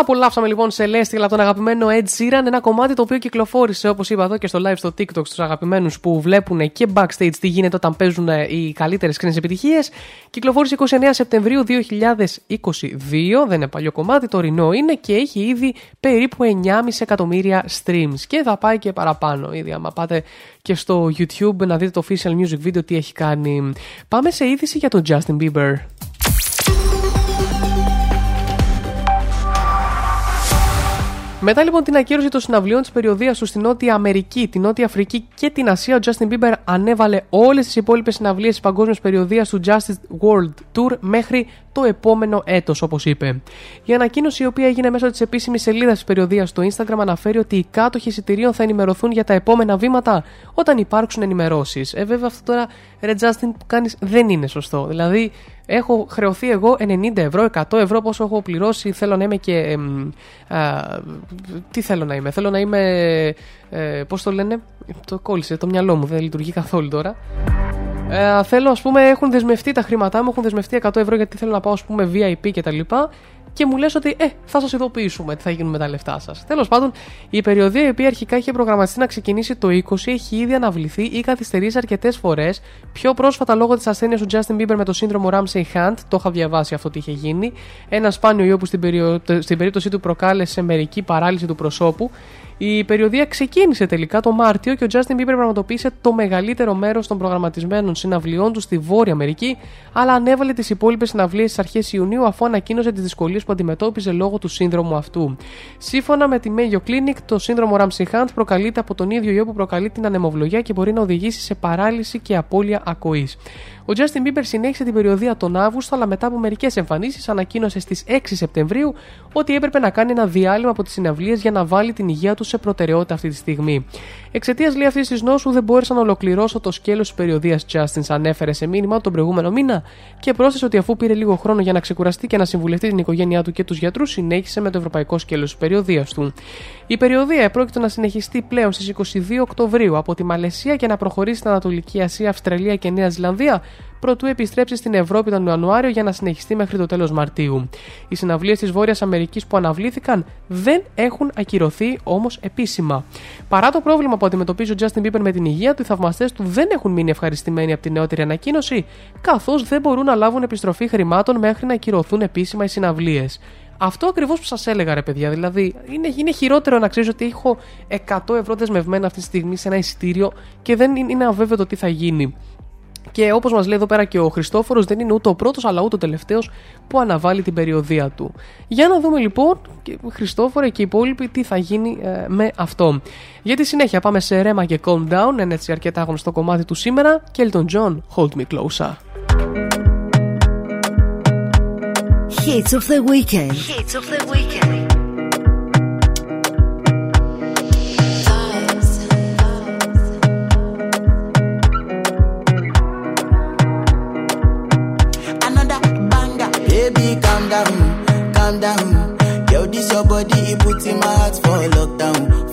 Απολαύσαμε λοιπόν σε Celestial από τον αγαπημένο Ed Sheeran, ένα κομμάτι το οποίο κυκλοφόρησε όπως είπα εδώ και στο live στο TikTok στους αγαπημένους που βλέπουν και backstage τι γίνεται όταν παίζουν ε, οι καλύτερες ξένες επιτυχίες. Κυκλοφόρησε 29 Σεπτεμβρίου 2022, δεν είναι παλιό κομμάτι, τωρινό είναι και έχει ήδη περίπου 9,5 εκατομμύρια streams και θα πάει και παραπάνω ήδη. Άμα πάτε και στο YouTube να δείτε το official music video τι έχει κάνει. Πάμε σε είδηση για τον Justin Bieber. Μετά λοιπόν την ακύρωση των συναυλίων της περιοδίας του στην Νότια Αμερική, την Νότια Αφρική και την Ασία, ο Justin Bieber ανέβαλε όλες τις υπόλοιπες συναυλίες της παγκόσμιας περιοδίας του Justice World Tour μέχρι το επόμενο έτος, όπως είπε. Η ανακοίνωση, η οποία έγινε μέσω της επίσημης σελίδας της περιοδίας στο Instagram, αναφέρει ότι οι κάτοχοι εισιτηρίων θα ενημερωθούν για τα επόμενα βήματα όταν υπάρξουν ενημερώσεις. Ε, βέβαια, αυτό τώρα, ρε Justin, που κάνεις δεν είναι σωστό. Δηλαδή, έχω χρεωθεί εγώ 90 ευρώ, 100 ευρώ, πόσο έχω πληρώσει. Θέλω να είμαι και. εμ, α, τι θέλω να είμαι, θέλω να είμαι. Ε, Πώς το λένε, το κόλλησε το μυαλό μου, δεν λειτουργεί καθόλου τώρα. Ε, θέλω, ας πούμε, έχουν δεσμευτεί τα χρήματά μου, έχουν δεσμευτεί 100 ευρώ γιατί θέλω να πάω, ας πούμε, VIP κτλ. Και, και μου λες ότι, ε, θα σας ειδοποιήσουμε τι θα γίνουν με τα λεφτά σας. Τέλος πάντων, η περιοδία η οποία αρχικά είχε προγραμματιστεί να ξεκινήσει το 20 έχει ήδη αναβληθεί ή καθυστερήσει αρκετές φορές. Πιο πρόσφατα, λόγω της ασθένειας του Justin Bieber με το σύνδρομο Ramsay Hunt, το είχα διαβάσει αυτό τι είχε γίνει. Ένα σπάνιο ιό που στην, περιο... στην περίπτωσή του προκάλεσε μερική παράλυση του προσώπου. Η περιοδεία ξεκίνησε τελικά το Μάρτιο και ο Justin Bieber πραγματοποίησε το μεγαλύτερο μέρος των προγραμματισμένων συναυλιών του στη Βόρεια Αμερική, αλλά ανέβαλε τις υπόλοιπες συναυλίες στις αρχές Ιουνίου αφού ανακοίνωσε τις δυσκολίες που αντιμετώπιζε λόγω του σύνδρομου αυτού. Σύμφωνα με τη Mayo Clinic, το σύνδρομο Ramsay Hunt προκαλείται από τον ίδιο ιό που προκαλεί την ανεμοβλογιά και μπορεί να οδηγήσει σε παράλυση και απώλεια ακοής. Ο Justin Bieber συνέχισε την περιοδία τον Αύγουστο, αλλά μετά από μερικές εμφανίσεις ανακοίνωσε στις 6 Σεπτεμβρίου ότι έπρεπε να κάνει ένα διάλειμμα από τις συναυλίες για να βάλει την υγεία του σε προτεραιότητα αυτή τη στιγμή. Εξαιτίας λέει αυτής της νόσου δεν μπόρεσα να ολοκληρώσω το σκέλος της περιοδίας Justin, ανέφερε σε μήνυμα τον προηγούμενο μήνα και πρόσθεσε ότι αφού πήρε λίγο χρόνο για να ξεκουραστεί και να συμβουλευτεί την οικογένειά του και τους γιατρούς, συνέχισε με το ευρωπαϊκό σκέλος της περιοδίας του. Η περιοδία επρόκειτο να συνεχιστεί πλέον στις 22 Οκτωβρίου από τη Μαλαισία και να προχωρήσει στην Ανατολική Ασία, Αυστραλία και Νέα Ζηλανδία, προτού επιστρέψει στην Ευρώπη τον Ιανουάριο για να συνεχιστεί μέχρι το τέλος Μαρτίου. Οι συναυλίες της Βόρειας Αμερικής που αναβλήθηκαν δεν έχουν ακυρωθεί όμως επίσημα. Παρά το πρόβλημα που αντιμετωπίζει ο Justin Bieber με την υγεία του, οι θαυμαστές του δεν έχουν μείνει ευχαριστημένοι από την νεότερη ανακοίνωση, καθώς δεν μπορούν να λάβουν επιστροφή χρημάτων μέχρι να ακυρωθούν επίσημα οι συναυλίες. Αυτό ακριβώς που σας έλεγα, ρε παιδιά. Δηλαδή, είναι, είναι χειρότερο να ξέρεις ότι έχω 100 ευρώ δεσμευμένα αυτή τη στιγμή σε ένα εισιτήριο και δεν είναι, είναι αβέβαιο τι θα γίνει. Και όπως μας λέει εδώ πέρα και ο Χριστόφορος, δεν είναι ούτε ο πρώτος αλλά ούτε ο τελευταίος που αναβάλει την περιοδία του. Για να δούμε λοιπόν, και Χριστόφορε και οι υπόλοιποι, τι θα γίνει ε, με αυτό. Για τη συνέχεια πάμε σε ρέμα και calm down, ένα έτσι αρκετά γνωστό κομμάτι του σήμερα. Και Elton John, hold me closer. Hits of the weekend. Hits of the weekend. Baby, calm down, calm down. Yo, this your body, it puts in my heart for lockdown,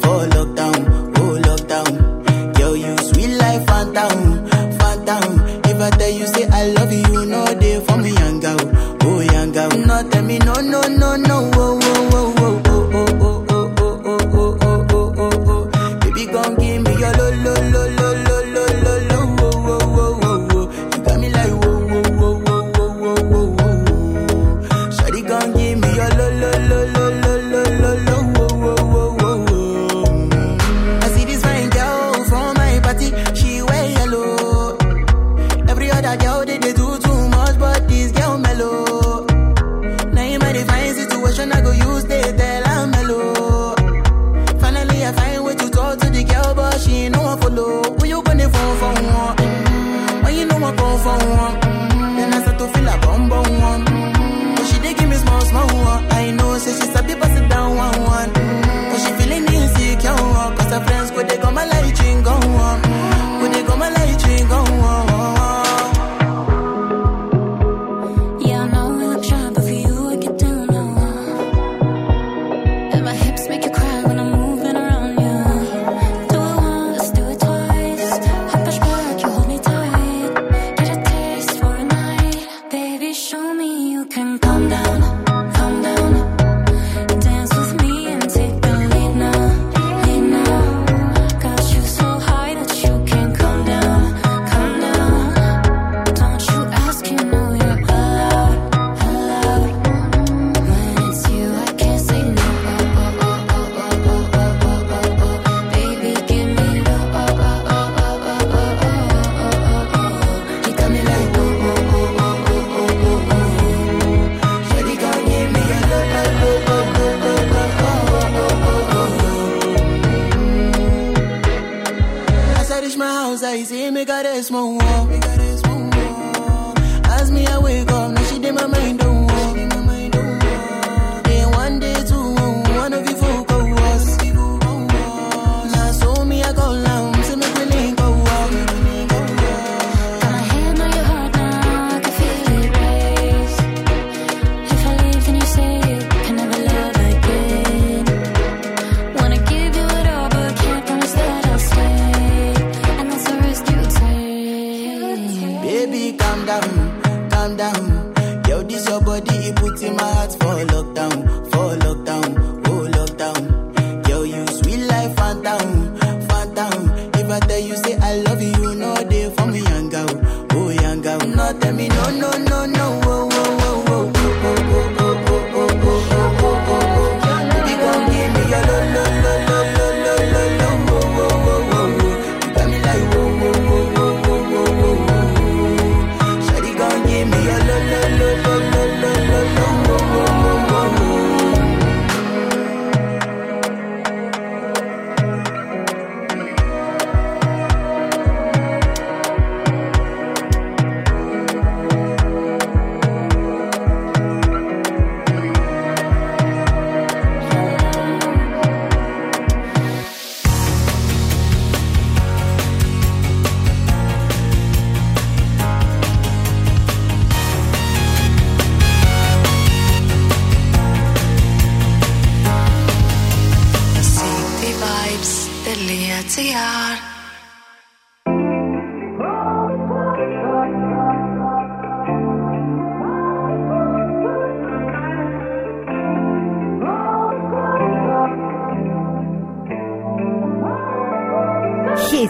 Me there's more war.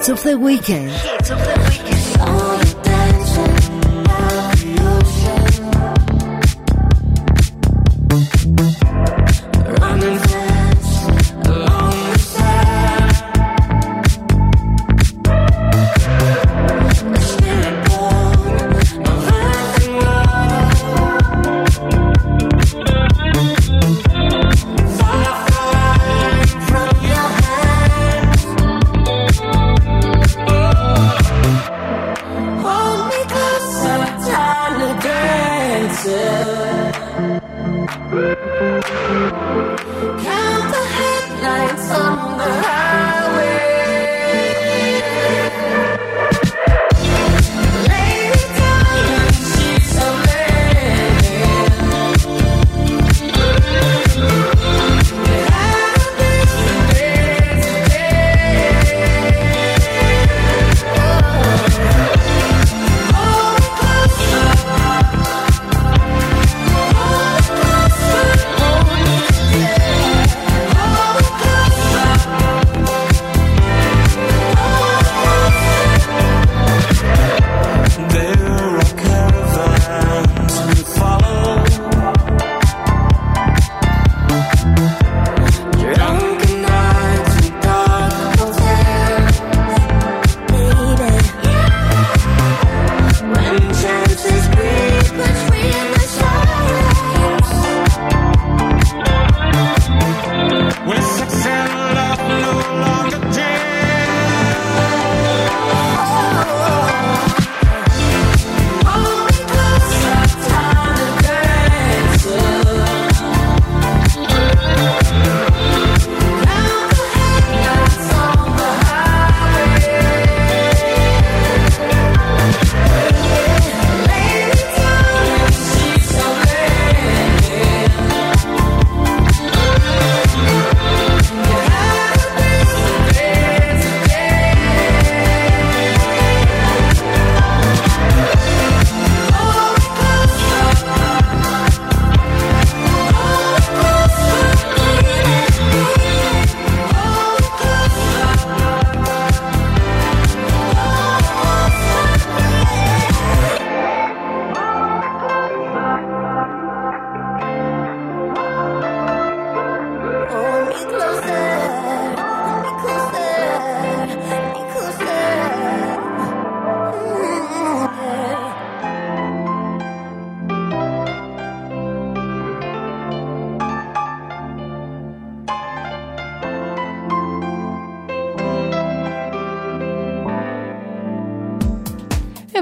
Of the weekend. Of the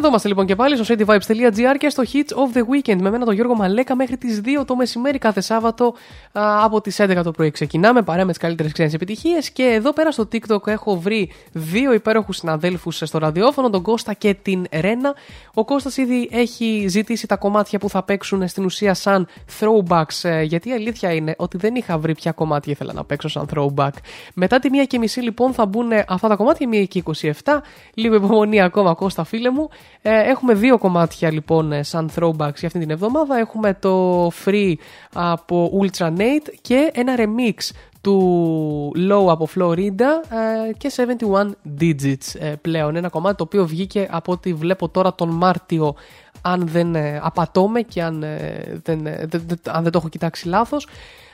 Εδώ είμαστε λοιπόν και πάλι στο cityvibes.gr και στο Hits of the Weekend. Με μένα τον Γιώργο Μαλέκα μέχρι τις 2 το μεσημέρι κάθε Σάββατο α, από τις 11 το πρωί ξεκινάμε. Παρέα με τις καλύτερες ξένες επιτυχίες. Και εδώ πέρα στο TikTok έχω βρει δύο υπέροχους συναδέλφους στο ραδιόφωνο τον Κώστα και την Ρένα ο Κώστας ήδη έχει ζητήσει τα κομμάτια που θα παίξουν στην ουσία σαν throwbacks ε, γιατί η αλήθεια είναι ότι δεν είχα βρει ποια κομμάτια ήθελα να παίξω σαν throwback. Μετά τη μία και μισή λοιπόν θα μπουν αυτά τα κομμάτια, μία και 27 λίγο υπομονή ακόμα Κώστα φίλε μου. Ε, έχουμε δύο κομμάτια λοιπόν ε, σαν throwbacks για αυτή την εβδομάδα. Έχουμε το Free από Ultra Nate και ένα remix του Low από Florida ε, και 71 Digits ε, πλέον. Ένα κομμάτι το οποίο βγήκε από ό,τι βλέπω τώρα τον Μάρτιο αν δεν ε, απατώμε και αν, ε, δεν, ε, δεν- δεν- αν δεν το έχω κοιτάξει λάθος.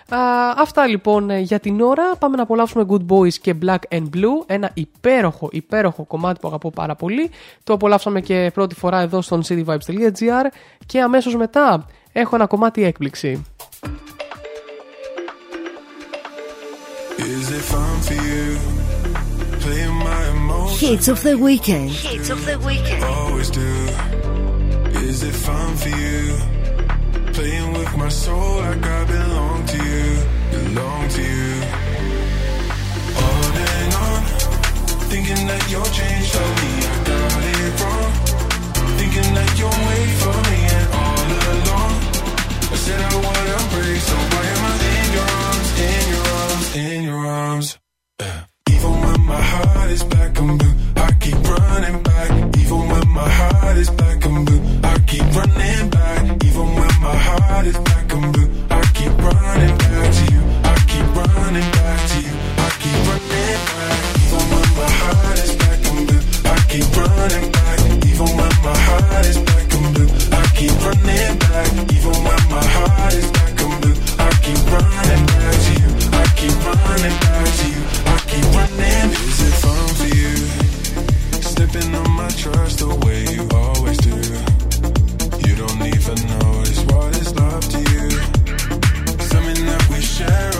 Α, αυτά λοιπόν ε, για την ώρα. Πάμε να απολαύσουμε Good Boys και Black and Blue. Ένα υπέροχο, υπέροχο κομμάτι που αγαπώ πάρα πολύ. Το απολαύσαμε και πρώτη φορά εδώ στον cityvibes.gr και αμέσως μετά έχω ένα κομμάτι έκπληξη. Hits of the weekend. Hits of the weekend. Always do. Is it fun for you? Playing with my soul like I belong to you. Belong to you. On and on. Thinking that you're changed for me. I got it wrong. Thinking that you're wait for me and all along. I said I would embrace. So why am I in your arms? In your arms. Arms. Even when my heart is black and blue, I keep running back. Even when my heart is black and blue, I keep running back. Even when my heart is black and blue, I keep running back to you. I keep running back to you. I keep running back. Even when my heart is black and blue, I keep running back. Even when my heart is black and blue, I keep running back. Even when my heart is black and blue, I keep running back to you. Keep running back to you. I keep running. Is it fun for you? Slipping on my trust the way you always do. You don't even know it's what is love to you. Something that we share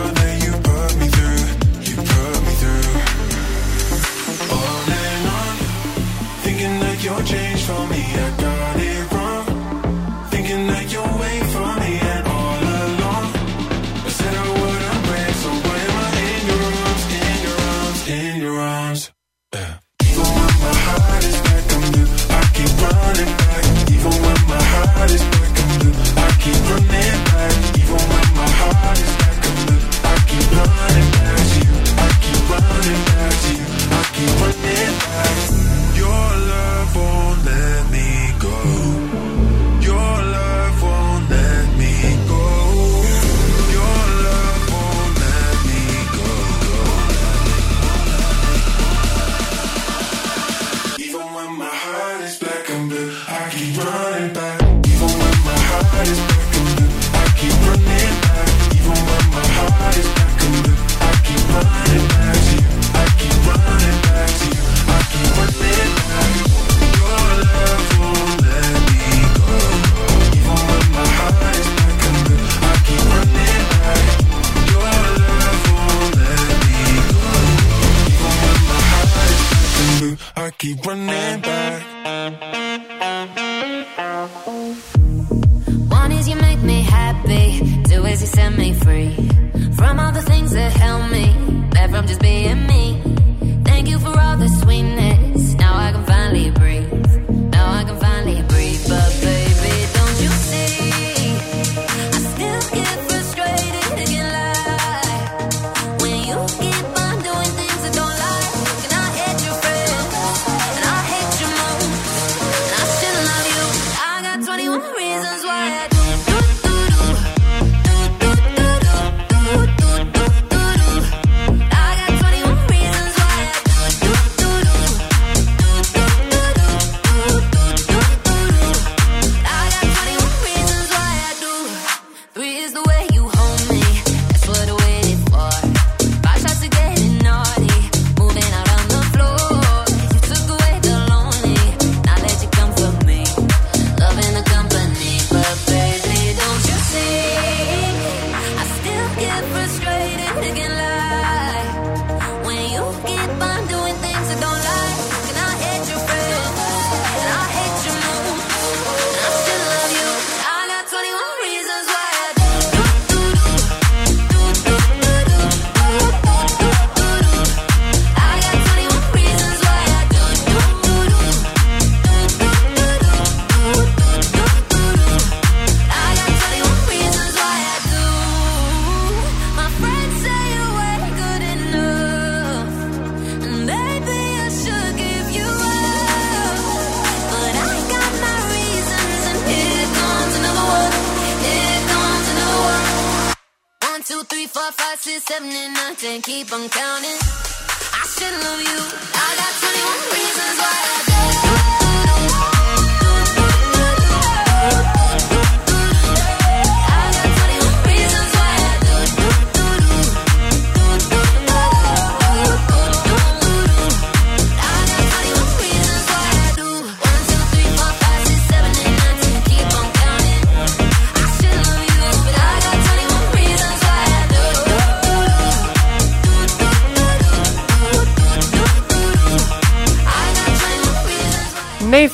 keep running back. One is you make me happy, two is you set me free from all the things that held me back from just being me.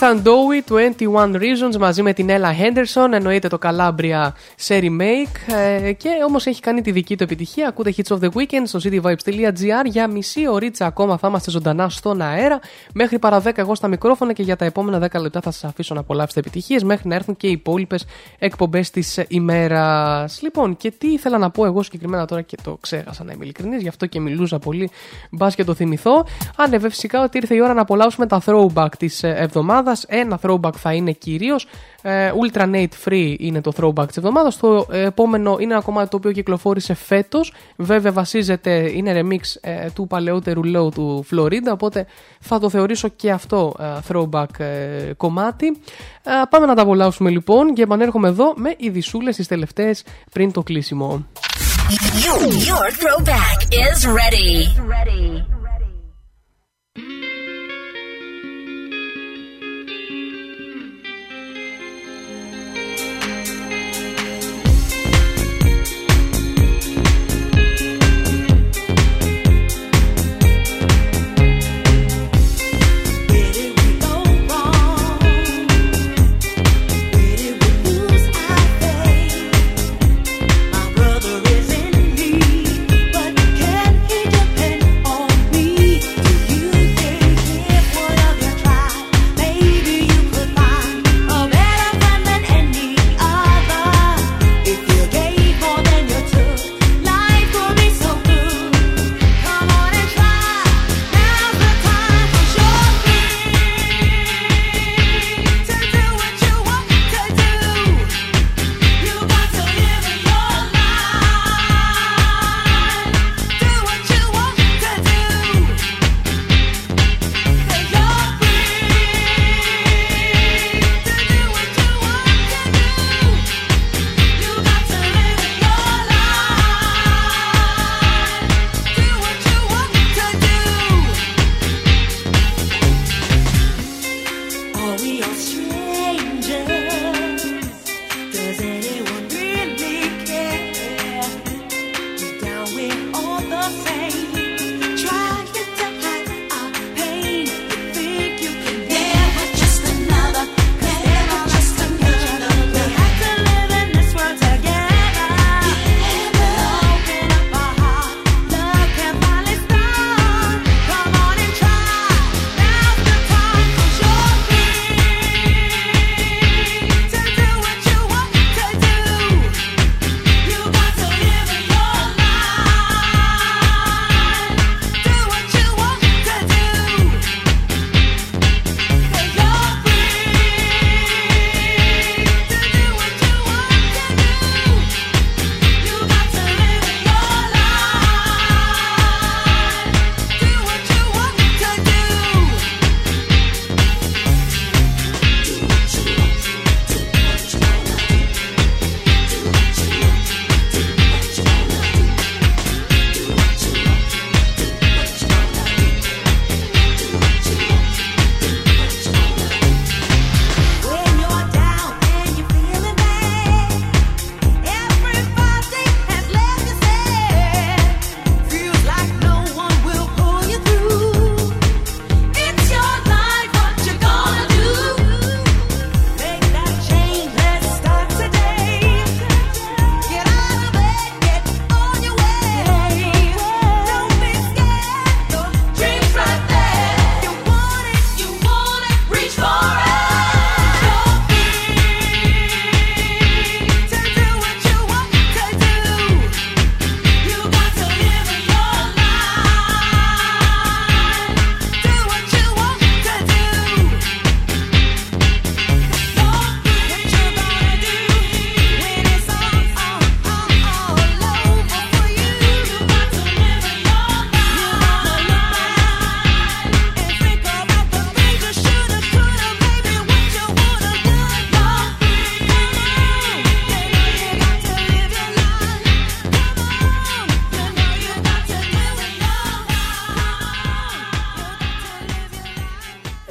Nathan Dowie, 21 Reasons, μαζί με την Ella Henderson. Εννοείται το Calabria σε remake. Ε, και όμως έχει κάνει τη δική του επιτυχία. Ακούτε Hits of the Weekend στο cityvibes.gr. Για μισή ωρίτσα ακόμα θα είμαστε ζωντανά στον αέρα. Μέχρι παρά 10 εγώ στα μικρόφωνα και για τα επόμενα 10 λεπτά θα σας αφήσω να απολαύσετε επιτυχίες μέχρι να έρθουν και οι υπόλοιπες εκπομπές της ημέρας. Λοιπόν, και τι ήθελα να πω εγώ συγκεκριμένα τώρα και το ξέχασα να είμαι ειλικρινής, γι' αυτό και μιλούσα πολύ. Μπας και το θυμηθώ. Άνεβε φυσικά ότι ήρθε η ώρα να απολαύσουμε τα throwback της εβδομάδας. Ένα throwback θα είναι κυρίως. Ε, Ultra Nate Free είναι το throwback της εβδομάδας. Το ε, επόμενο είναι ένα κομμάτι το οποίο κυκλοφόρησε φέτος. Βέβαια βασίζεται, είναι remix ε, του παλαιότερου low του Florida. Οπότε θα το θεωρήσω και αυτό ε, throwback ε, κομμάτι. Ε, πάμε να τα απολαύσουμε λοιπόν και επανέρχομαι εδώ με ειδισούλε τι τελευταίες πριν το κλείσιμο. Your, your throwback is ready. Ready.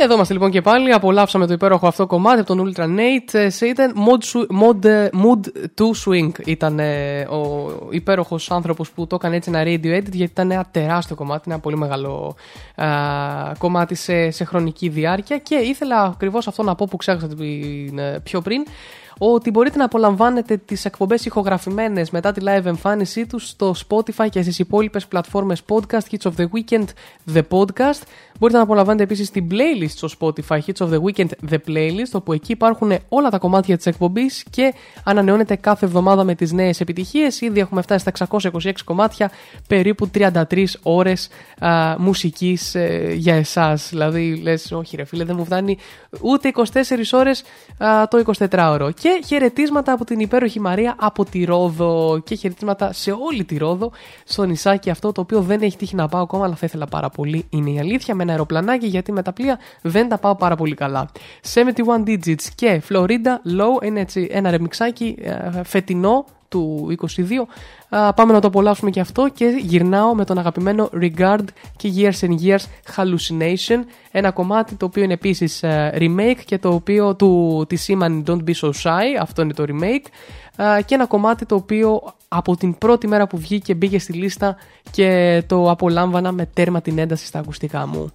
Εδώ είμαστε λοιπόν και πάλι. Απολαύσαμε το υπέροχο αυτό κομμάτι από τον Ultra Nate. Ε, Σε ήταν Mod, Sw- Mod, ε, Mood to Swing. Ήταν ε, ο υπέροχος άνθρωπος που το έκανε έτσι ένα radio edit γιατί ήταν ένα τεράστιο κομμάτι, ένα πολύ μεγάλο α, κομμάτι σε, σε χρονική διάρκεια. Και ήθελα ακριβώς αυτό να πω που ξέχασα την, ε, πιο πριν ότι μπορείτε να απολαμβάνετε τις εκπομπές ηχογραφημένες μετά τη live εμφάνισή τους στο Spotify και στις υπόλοιπες πλατφόρμες podcast Hits of the Weekend The Podcast. Μπορείτε να απολαμβάνετε επίσης την playlist στο Spotify Hits of the Weekend The Playlist όπου εκεί υπάρχουν όλα τα κομμάτια της εκπομπής και ανανεώνεται κάθε εβδομάδα με τις νέες επιτυχίες. Ήδη έχουμε φτάσει στα 626 κομμάτια, περίπου 33 ώρες α, μουσικής ε, για εσάς. Δηλαδή λες όχι ρε φίλε δεν μου φτάνει ούτε 24 ώρες α, το 24ωρο. Και χαιρετίσματα από την υπέροχη Μαρία από τη Ρόδο και χαιρετίσματα σε όλη τη Ρόδο στο νησάκι αυτό το οποίο δεν έχει τύχει να πάω ακόμα αλλά θα ήθελα πάρα πολύ είναι η αλήθεια με ένα αεροπλανάκι γιατί με τα πλοία δεν τα πάω πάρα πολύ καλά. 71 Digits και Florida Low είναι έτσι ένα ρεμιξάκι ε, φετινό του 22 Α, πάμε να το απολαύσουμε και αυτό και γυρνάω με τον αγαπημένο Regard και Years and Years Hallucination. Ένα κομμάτι το οποίο είναι επίσης ε, remake και το οποίο του, της σήμαν Don't Be So Shy αυτό είναι το remake. Α, και ένα κομμάτι το οποίο από την πρώτη μέρα που βγήκε μπήκε στη λίστα και το απολάμβανα με τέρμα την ένταση στα ακουστικά μου.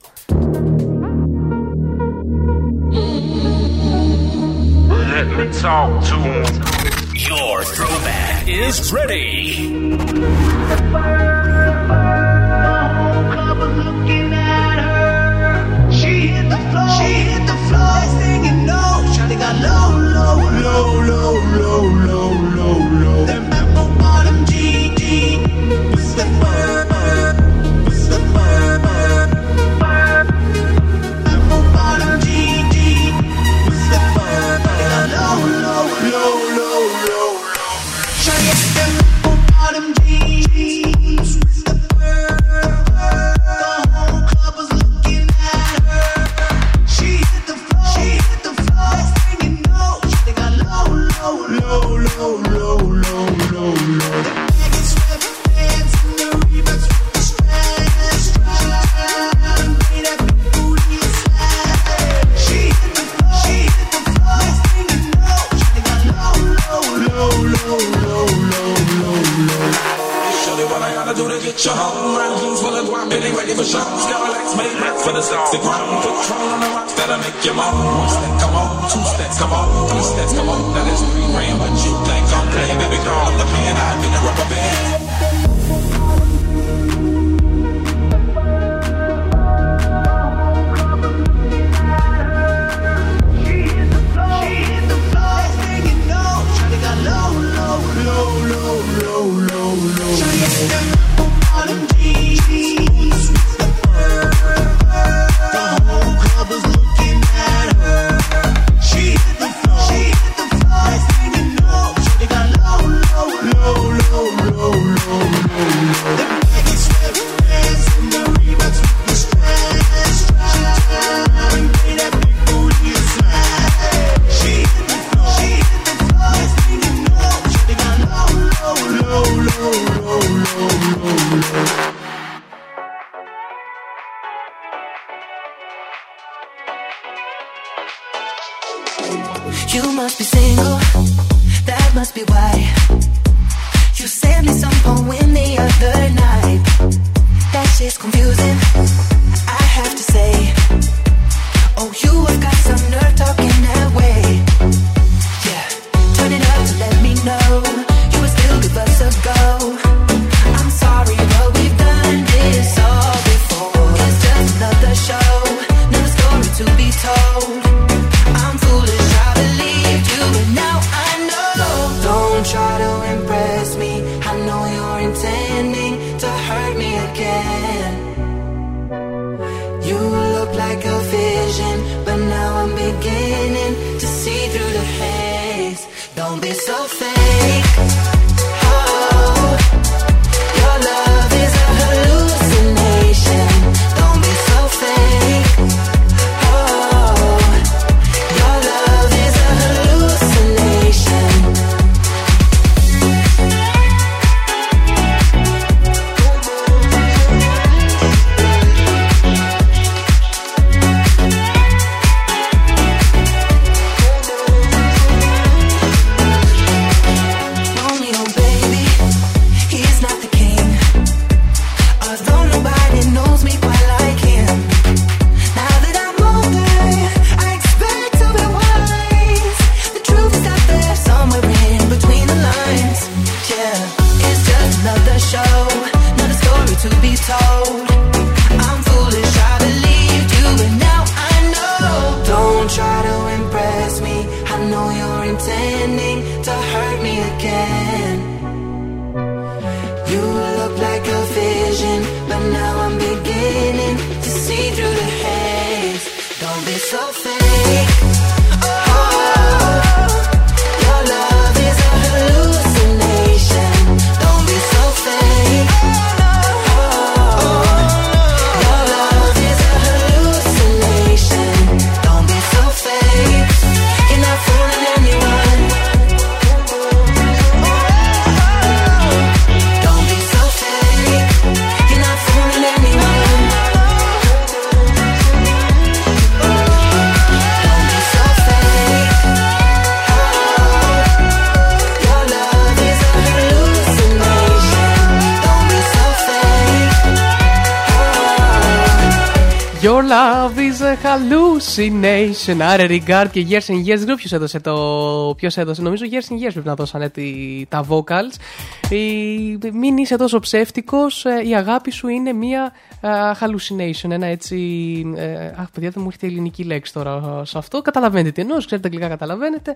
Brand jeans full of guap, ain't ready for show. Skylights made rats for the sexy crown. Control on the rocks that'll make you moan. One step, come on, two steps, come on, three steps, come on. Now that's three grand, but you think I'm playing, baby girl? I'm the man, I've been a rubber band. Why. You sent me some poem the other night. That shit's confusing, Your love is a hallucination. Άρα, regard και years and years. Ποιος έδωσε το. Ποιος έδωσε; Νομίζω years and years πρέπει να δώσανε τη... τα vocals. Η... Μην είσαι τόσο ψεύτικος. Ε, η αγάπη σου είναι μία uh, hallucination, ένα έτσι. Uh, αχ, παιδιά, δεν μου έρχεται η ελληνική λέξη τώρα σε αυτό. Καταλαβαίνετε τι εννοώ, ξέρετε αγγλικά, καταλαβαίνετε.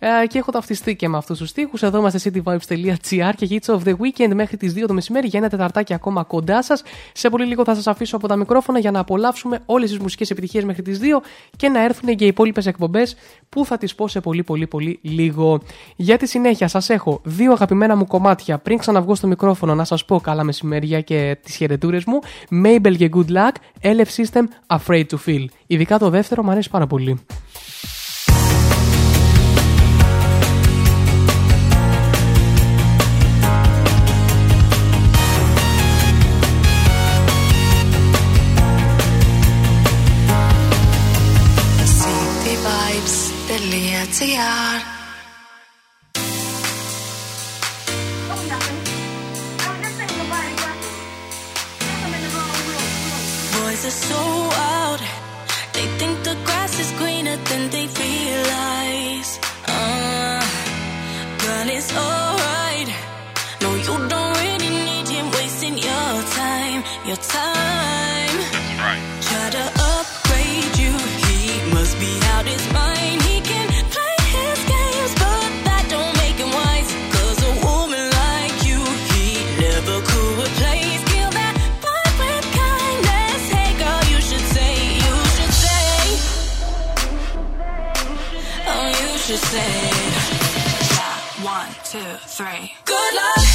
Uh, και έχω ταυτιστεί και με αυτούς τους τοίχου. Εδώ είμαστε cityvibes.gr και hits of the weekend μέχρι τις 2 το μεσημέρι για ένα τεταρτάκι ακόμα κοντά σας. Σε πολύ λίγο θα σας αφήσω από τα μικρόφωνα για να απολαύσουμε όλες τις μουσικές επιτυχίες μέχρι τις 2 και να έρθουν και οι υπόλοιπες εκπομπές που θα τις πω σε πολύ, πολύ, πολύ λίγο. Για τη συνέχεια, σας έχω δύο αγαπημένα μου κομμάτια πριν ξαναβγώ στο μικρόφωνο να σας πω καλά μεσημέρια και τις χαιρετούρες μου. Mabel και Good Luck, LF System Afraid to Feel. Ειδικά το δεύτερο μου αρέσει πάρα πολύ. three. Good luck.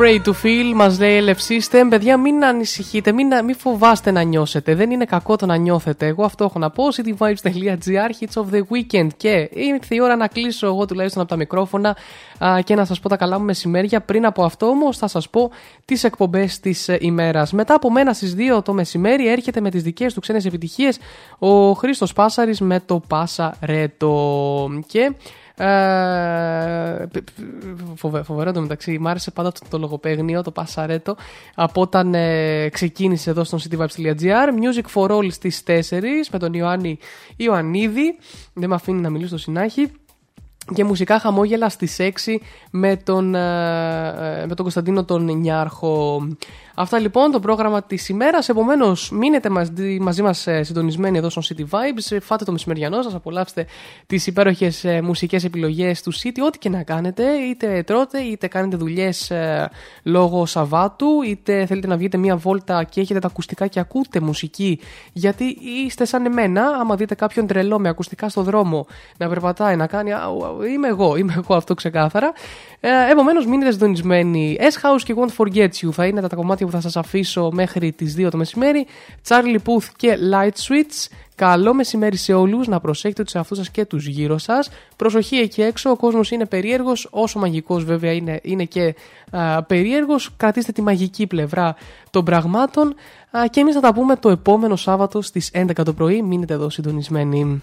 Afraid to feel, μας λέει LF System. Παιδιά, μην ανησυχείτε, μην, μην φοβάστε να νιώσετε. Δεν είναι κακό το να νιώθετε. Εγώ αυτό έχω να πω. cityvibes.gr, hits of the weekend. Και ήρθε η ώρα να κλείσω εγώ τουλάχιστον από τα μικρόφωνα α, και να σας πω τα καλά μου μεσημέρια. Πριν από αυτό όμως θα σας πω τις εκπομπές της ημέρας. Μετά από μένα στις 2 το μεσημέρι έρχεται με τις δικές του ξένες επιτυχίες ο Χρήστος Πάσαρης με το Πάσα Ρέτο. Και ε, φοβε- φοβερό το μεταξύ. Μ' άρεσε πάντα το, το λογοπαίγνιο, το πασαρέτο, από όταν ε, ξεκίνησε εδώ στον cityvibes.gr. Music for All στις 4 με τον Ιωάννη Ιωαννίδη. Δεν με αφήνει να μιλήσω στο συνάχη. Και μουσικά χαμόγελα στις 6 με τον, ε, ε, με τον Κωνσταντίνο τον Νιάρχο. Αυτά λοιπόν το πρόγραμμα της ημέρας. Επομένως μείνετε μαζί, μαζί μας ε, συντονισμένοι εδώ στο City Vibes. Ε, Φάτε το μεσημεριανό σας, απολαύστε τις υπέροχες ε, μουσικές επιλογές του City. Ό,τι και να κάνετε, είτε τρώτε, είτε κάνετε δουλειές ε, λόγω Σαββάτου, είτε θέλετε να βγείτε μία βόλτα και έχετε τα ακουστικά και ακούτε μουσική. Γιατί είστε σαν εμένα, άμα δείτε κάποιον τρελό με ακουστικά στο δρόμο να περπατάει, να κάνει αου, αου, Είμαι εγώ, είμαι εγώ αυτό ξεκάθαρα. Ε, Επομένως, μείνετε συντονισμένοι. S-House και Won't Forget You θα είναι τα κομμάτια που θα σας αφήσω μέχρι τις 2 το μεσημέρι. Charlie Puth και Light Switch. Καλό μεσημέρι σε όλους. Να προσέχετε τους εαυτούς σας και τους γύρω σας. Προσοχή εκεί έξω. Ο κόσμος είναι περίεργος. Όσο μαγικός βέβαια είναι, είναι και περίεργος. Κρατήστε τη μαγική πλευρά των πραγμάτων. Α, και εμείς θα τα πούμε το επόμενο Σάββατο στις 11 το πρωί. Μείνετε εδώ συντονισμένοι.